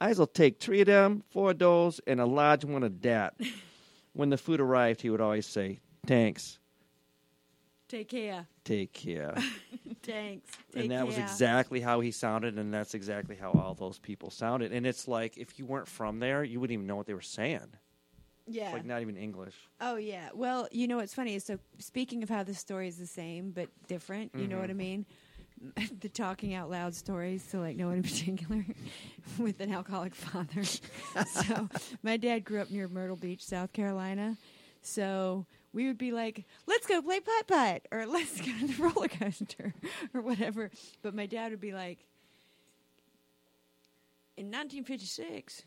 I'll take three of them, four of those, and a large one of that. when the food arrived, he would always say, Thanks, Take care. take care. Thanks. Take and that was exactly how he sounded, and that's exactly how all those people sounded. And it's like if you weren't from there, you wouldn't even know what they were saying. Yeah. It's like not even English. Oh yeah. Well, you know what's funny is so speaking of how the story is the same but different. You know what I mm-hmm. mean? the talking out loud stories. to like no one in particular with an alcoholic father. so my dad grew up near Myrtle Beach, South Carolina. So we would be like, "Let's go play putt putt," or "Let's go to the roller coaster," or whatever. But my dad would be like, "In 1956,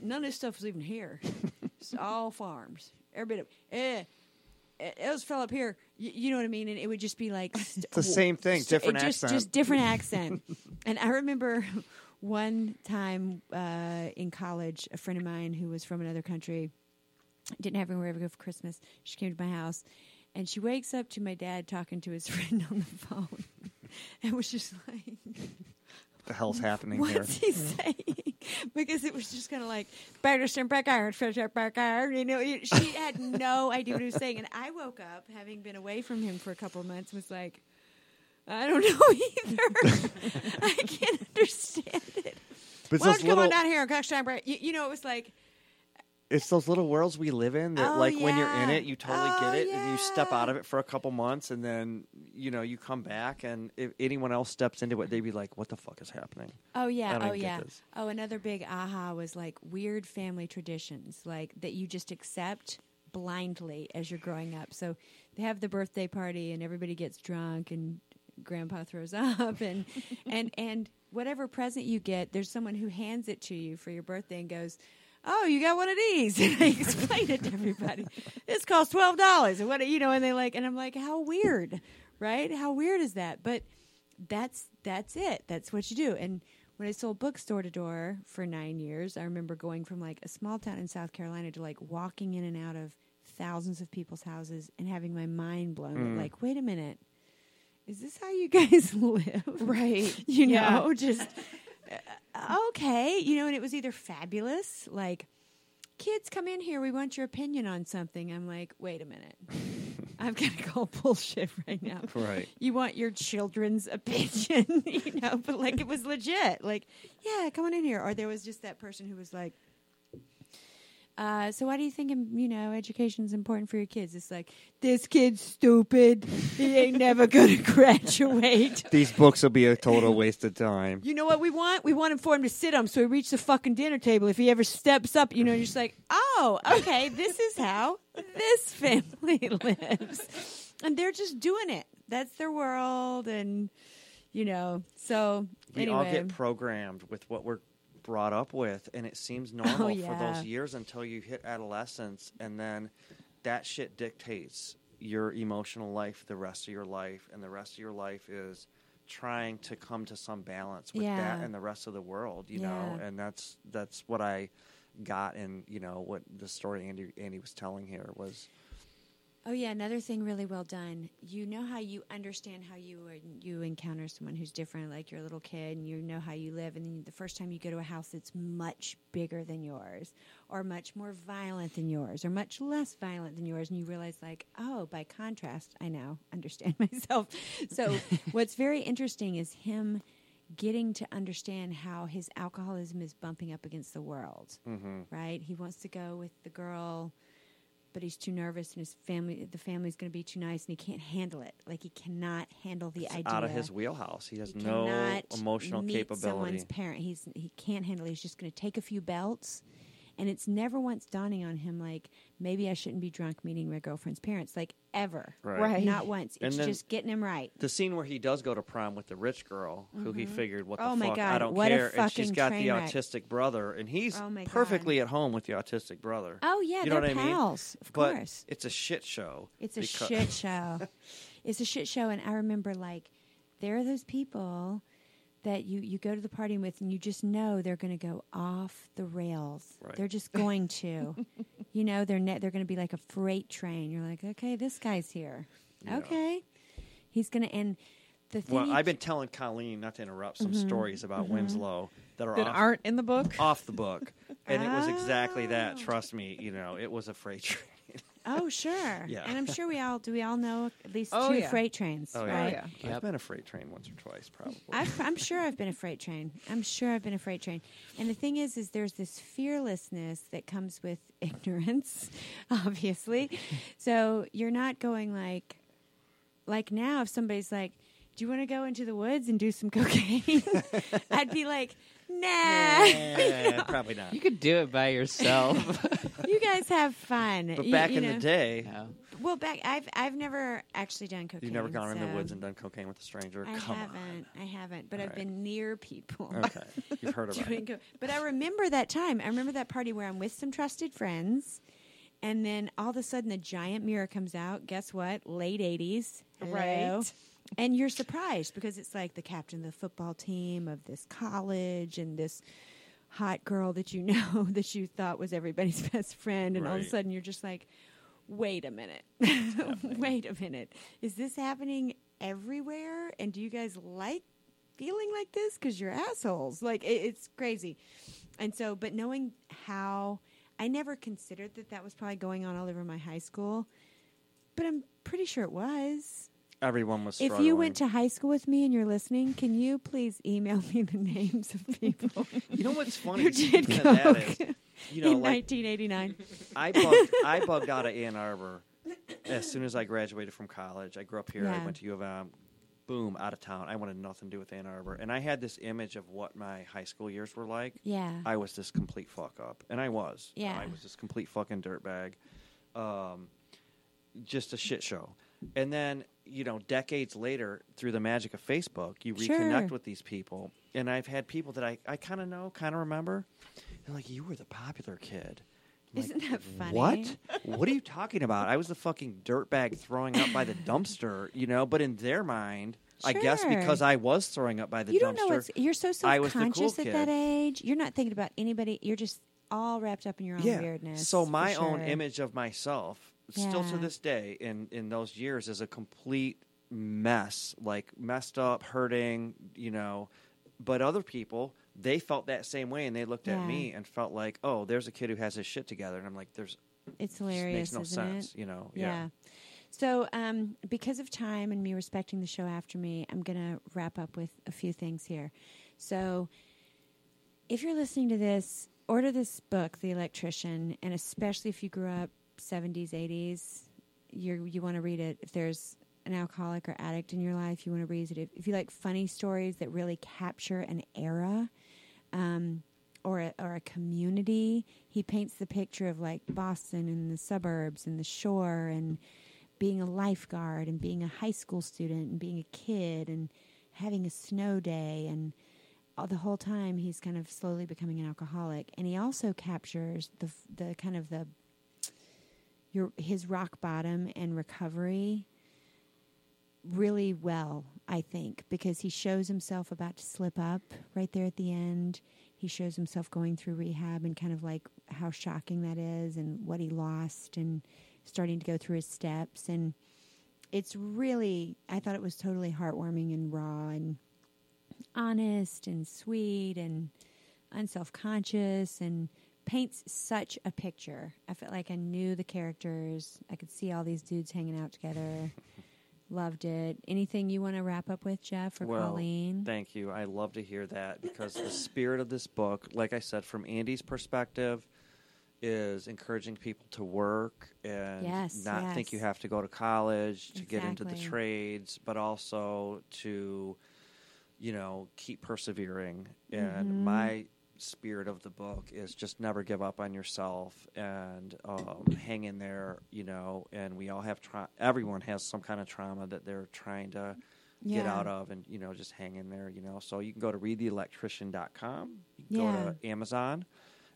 none of this stuff was even here. It's all farms. Every bit of eh." It it was fell up here, you, you know what I mean, and it would just be like st- It's the same thing, st- different just, accent. just different accent. and I remember one time uh, in college, a friend of mine who was from another country didn't have anywhere to go for Christmas. She came to my house, and she wakes up to my dad talking to his friend on the phone, and was just like, the hell's happening here? "What's he saying?" because it was just kind of like Patterson back iron, back iron. You know, it- she had no idea what he was saying, and I woke up having been away from him for a couple months. Was like. I don't know either. I can't understand it. But Why don't you come on down here and catch time break? You, you know, it was like, it's those little worlds we live in that, Oh, like, when you're in it, you totally Oh, get it, and you step out of it for a couple months, and then you know you come back, and if anyone else steps into it, they'd be like, "What the fuck is happening?" Oh yeah, oh yeah. Oh, another big aha was like weird family traditions, like that you just accept blindly as you're growing up. So they have the birthday party and everybody gets drunk and grandpa throws up and and and whatever present you get, there's someone who hands it to you for your birthday and goes, "Oh, you got one of these." And I explained it to everybody. This costs twelve dollars, and what you know, and they like, and I'm like, "How weird, right? How weird is that?" But that's that's it. That's what you do. And when I sold bookstore to door for nine years, I remember going from like a small town in South Carolina to like walking in and out of thousands of people's houses and having my mind blown. Mm. Like, wait a minute, is this how you guys live? Right. You Yeah. know, just okay. You know, and it was either fabulous, like kids come in here, we want your opinion on something. I'm like, wait a minute. I'm gonna call bullshit right now. Right. You want your children's opinion, you know, but like it was legit. Like, yeah, come on in here. Or there was just that person who was like, uh, so why do you think you know education's important for your kids? It's like this kid's stupid. He ain't never gonna graduate. These books will be a total waste of time. You know what we want? We want him for him to sit on so he reaches the fucking dinner table. If he ever steps up, you know, you're just like, oh, okay, this is how this family lives. And they're just doing it. That's their world. And, you know, so We anyway. all get programmed with what we're brought up with, and it seems oh, normal for Oh, yeah. those years until you hit adolescence, and then that shit dictates your emotional life the rest of your life, and the rest of your life is trying to come to some balance with that and the rest of the world, you know, and that's that's what I got and you know, what the story Andy Andy was telling here was Oh yeah, another thing really well done. You know how you understand how you you encounter someone who's different, like you're little kid, and you know how you live, and then the first time you go to a house that's much bigger than yours, or much more violent than yours, or much less violent than yours, and you realize like, oh, by contrast, I now understand myself. So what's very interesting is him getting to understand how his alcoholism is bumping up against the world. mm-hmm. Right? He wants to go with the girl but he's too nervous and his family the family's going to be too nice and he can't handle it like he cannot handle the idea out of his wheelhouse. He has he no emotional meet capability. someone's parent he's he can't handle it he's just going to take a few belts and it's never once dawning on him like maybe i shouldn't be drunk meeting my girlfriend's parents like ever Right. Right. not once And it's then- just getting him right the scene where he does go to prom with the rich girl, who he mm-hmm. figured, "What the Oh, my fuck? I God, don't what a care." and she's fucking got the train wreck. autistic brother, and he's Oh, my God. perfectly at home with the autistic brother. oh yeah you know they're what I mean? pals of but course it's a shit show. It's a shit show. it's a shit show, and I remember like there are those people that you you go to the party with, and you just know they're going to go off the rails. Right. They're just going to. you know, they're ne- they're going to be like a freight train. You're like, okay, this guy's here. Yeah. Okay, he's going to and. The thing Well, I've been telling Colleen not to interrupt some Mm-hmm. stories about Winslow that are That off, aren't in the book. off the book, and it was exactly that. Oh. Trust me, you know, it was a freight train. Oh sure, Yeah. and I'm sure we all do. We all know at least Oh, two yeah. freight trains, Oh, yeah. right? yeah. I've been a freight train once or twice, probably. I've, I'm sure I've been a freight train. I'm sure I've been a freight train. And the thing is, is there's this fearlessness that comes with ignorance, obviously. so you're not going like, like now, if somebody's like, "Do you want to go into the woods and do some cocaine?" I'd be like, "Nah, Yeah, probably not. You could do it by yourself. you guys have fun." But You- back you in know. the day, Yeah. well, back I've I've never actually done cocaine. you've never gone in the so woods and done cocaine with a stranger. I Come haven't. I haven't. But All I've right. been near people. on. Okay, you've heard about doing it. go- But I remember that time. I remember that party where I'm with some trusted friends, and then all of a sudden the giant mirror comes out. Guess what? Late '80s, Hello. Right. And you're surprised because it's like the captain of the football team of this college and this hot girl that you know that you thought was everybody's best friend, and all of a sudden you're just like, wait a minute, wait a minute, is this happening everywhere? And do you guys like feeling like this because you're assholes? Like it, it's crazy. And so, but knowing how, I never considered that that was probably going on all over my high school, but I'm pretty sure it was. Everyone was. If you went to high school with me and you're listening, can you please email me the names of people you know what's funny? who did Speaking of that coke is, you know, in like 1989? I bugged, I bugged out of Ann Arbor as soon as I graduated from college. I grew up here. I went to U of M. Boom, out of town. I wanted nothing to do with Ann Arbor, and I had this image of what my high school years were like. Yeah. I was this complete fuck up, and I was. Yeah. I was this complete fucking dirtbag. Um, just a shit show. And then, you know, decades later, through the magic of Facebook, you Sure. reconnect with these people. And I've had people that I, I kind of know, kind of remember. They're like, you were the popular kid. I'm Isn't that funny? What? what are you talking about? I was the fucking dirtbag throwing up by the dumpster, you know? But in their mind, I guess because I was throwing up by the you dumpster. don't know what's you're so self-conscious cool at that age. You're not thinking about anybody. You're just all wrapped up in your own weirdness. So my own image of myself, still to this day, in in those years, is a complete mess, like messed up, hurting, you know. But other people, they felt that same way, and they looked Yeah. at me and felt like, oh, there's a kid who has his shit together, and I'm like, there's It's hilarious, makes no sense, it? you know. Yeah. So, um, because of time and me respecting the show after me, I'm going to wrap up with a few things here. So, if you're listening to this, order this book, The Electrician, and especially if you grew up 70s, 80s, you you want to read it. If there's an alcoholic or addict in your life, you want to read it. If, if you like funny stories that really capture an era, um, or a, or a community. He paints the picture of like Boston and the suburbs and the shore and being a lifeguard and being a high school student and being a kid and having a snow day and all, the whole time he's kind of slowly becoming an alcoholic. And he also captures the the kind of the your his rock bottom and recovery really well, I think, because he shows himself about to slip up right there at the end. He shows himself going through rehab and kind of like how shocking that is and what he lost and starting to go through his steps. And it's really, I thought it was totally heartwarming and raw and honest and sweet and unself conscious and paints such a picture. I felt like I knew the characters. I could see all these dudes hanging out together. Loved it. Anything you want to wrap up with, Jeff or well, Colleen? Thank you. I love to hear that because the spirit of this book, like I said, from Andy's perspective, is encouraging people to work and Yes, not think you have to go to college to get into the trades, but also to, you know, keep persevering. And Mhm. my spirit of the book is just never give up on yourself and um, hang in there, you know. And we all have tra- everyone has some kind of trauma that they're trying to get out of and you know just hang in there you know so you can go to readtheelectrician.com you can Yeah. go to amazon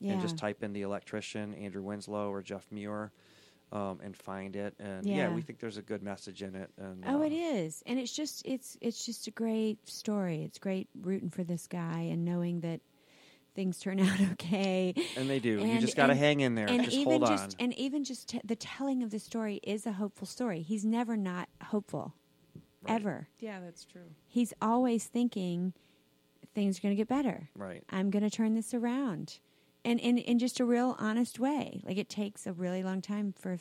yeah. and just type in the electrician andrew winslow or jeff muir um, and find it and yeah. Yeah. we think there's a good message in it and Oh, uh, it is, and it's just it's it's just a great story. It's great rooting for this guy and knowing that things turn out okay. and they do you just got to hang in there and just even hold just on and even just t- the telling of the story is a hopeful story. He's never not hopeful, Right. ever. Yeah, that's true. He's always thinking things are going to get better. right I'm going to turn this around. And in, in just a real honest way. Like it takes a really long time for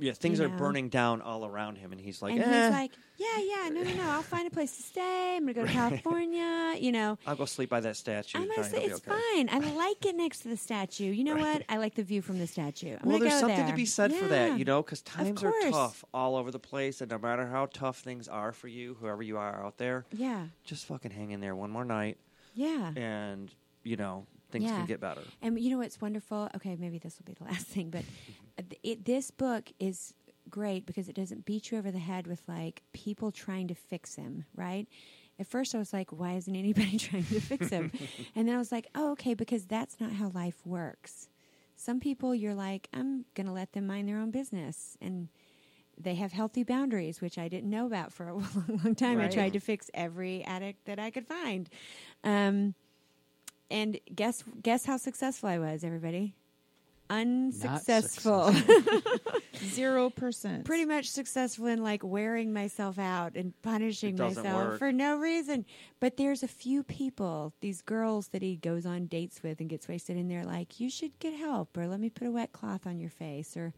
yeah things you are burning down all around him and he's like and eh, he's like, Yeah, yeah, no, no, no. I'll find a place to stay. I'm gonna go to California, you know. i'll go sleep by that statue I'm gonna say it's okay. fine. I like it next to the statue. You know Right. what? I like the view from the statue. I'm well, there's something there. to be said for that, you know, because times are tough all over the place, and no matter how tough things are for you, whoever you are out there, Yeah, just fucking hang in there one more night, yeah. and you know things Yeah. can get better. And you know what's wonderful? Okay, maybe this will be the last thing, but it, this book is great because it doesn't beat you over the head with like people trying to fix him, right? At first, I was like, why isn't anybody trying to fix him? and then I was like, oh, okay, because that's not how life works. Some people, you're like, I'm going to let them mind their own business. And they have healthy boundaries, which I didn't know about for a long, long time. I tried to fix every addict that I could find. Um, and guess guess how successful I was, everybody? Unsuccessful. Zero percent. Pretty much successful in like wearing myself out and punishing myself work. for no reason. But there's a few people, these girls that he goes on dates with and gets wasted, and they're like, "You should get help," or "Let me put a wet cloth on your face," or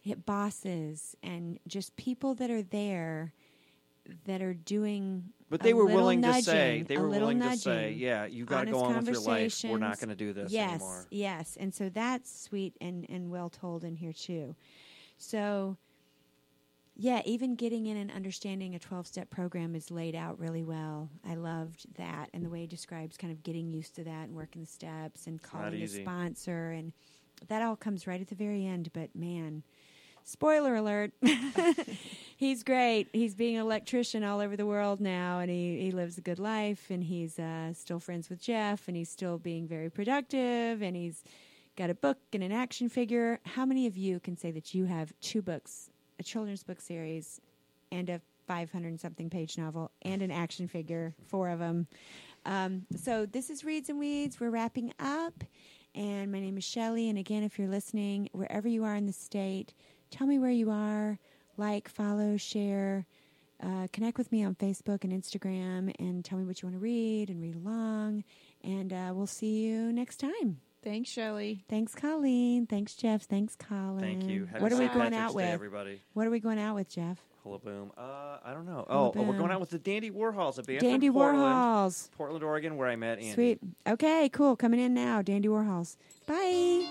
hit bosses and just people that are there that are doing. But they were willing to say, they were willing to say, yeah, you got to go on with your life. We're not going to do this yes, anymore. Yes, and so that's sweet and, and well told in here too. So, yeah, even getting in and understanding a 12 step program is laid out really well. I loved that and the way he describes kind of getting used to that and working the steps and calling a sponsor. And that all comes right at the very end. But man, spoiler alert. he's great. He's being an electrician all over the world now, and he, he lives a good life, and he's uh, still friends with Jeff, and he's still being very productive, and he's got a book and an action figure. How many of you can say that you have two books, a children's book series, and a 500 and something page novel, and an action figure, four of them? Um, so this is Reads and Weeds. We're wrapping up. And my name is Shelly. And again, if you're listening, wherever you are in the state, tell me where you are. Like, follow, share. uh, connect with me on Facebook and Instagram and tell me what you want to read and read along. And uh, we'll see you next time. Thanks, Shelly. Thanks, Colleen. Thanks, Jeff. Thanks, Colin. Thank you. Happy what are we St. going Patrick's out Day, with? everybody? What are we going out with, Jeff? Hullaboom. Uh, I don't know. Oh, oh, we're going out with the Dandy Warhols, a band Dandy from Portland, Warhols. Portland, Oregon, where I met Andy. Sweet. Okay, cool. Coming in now. Dandy Warhols. Bye.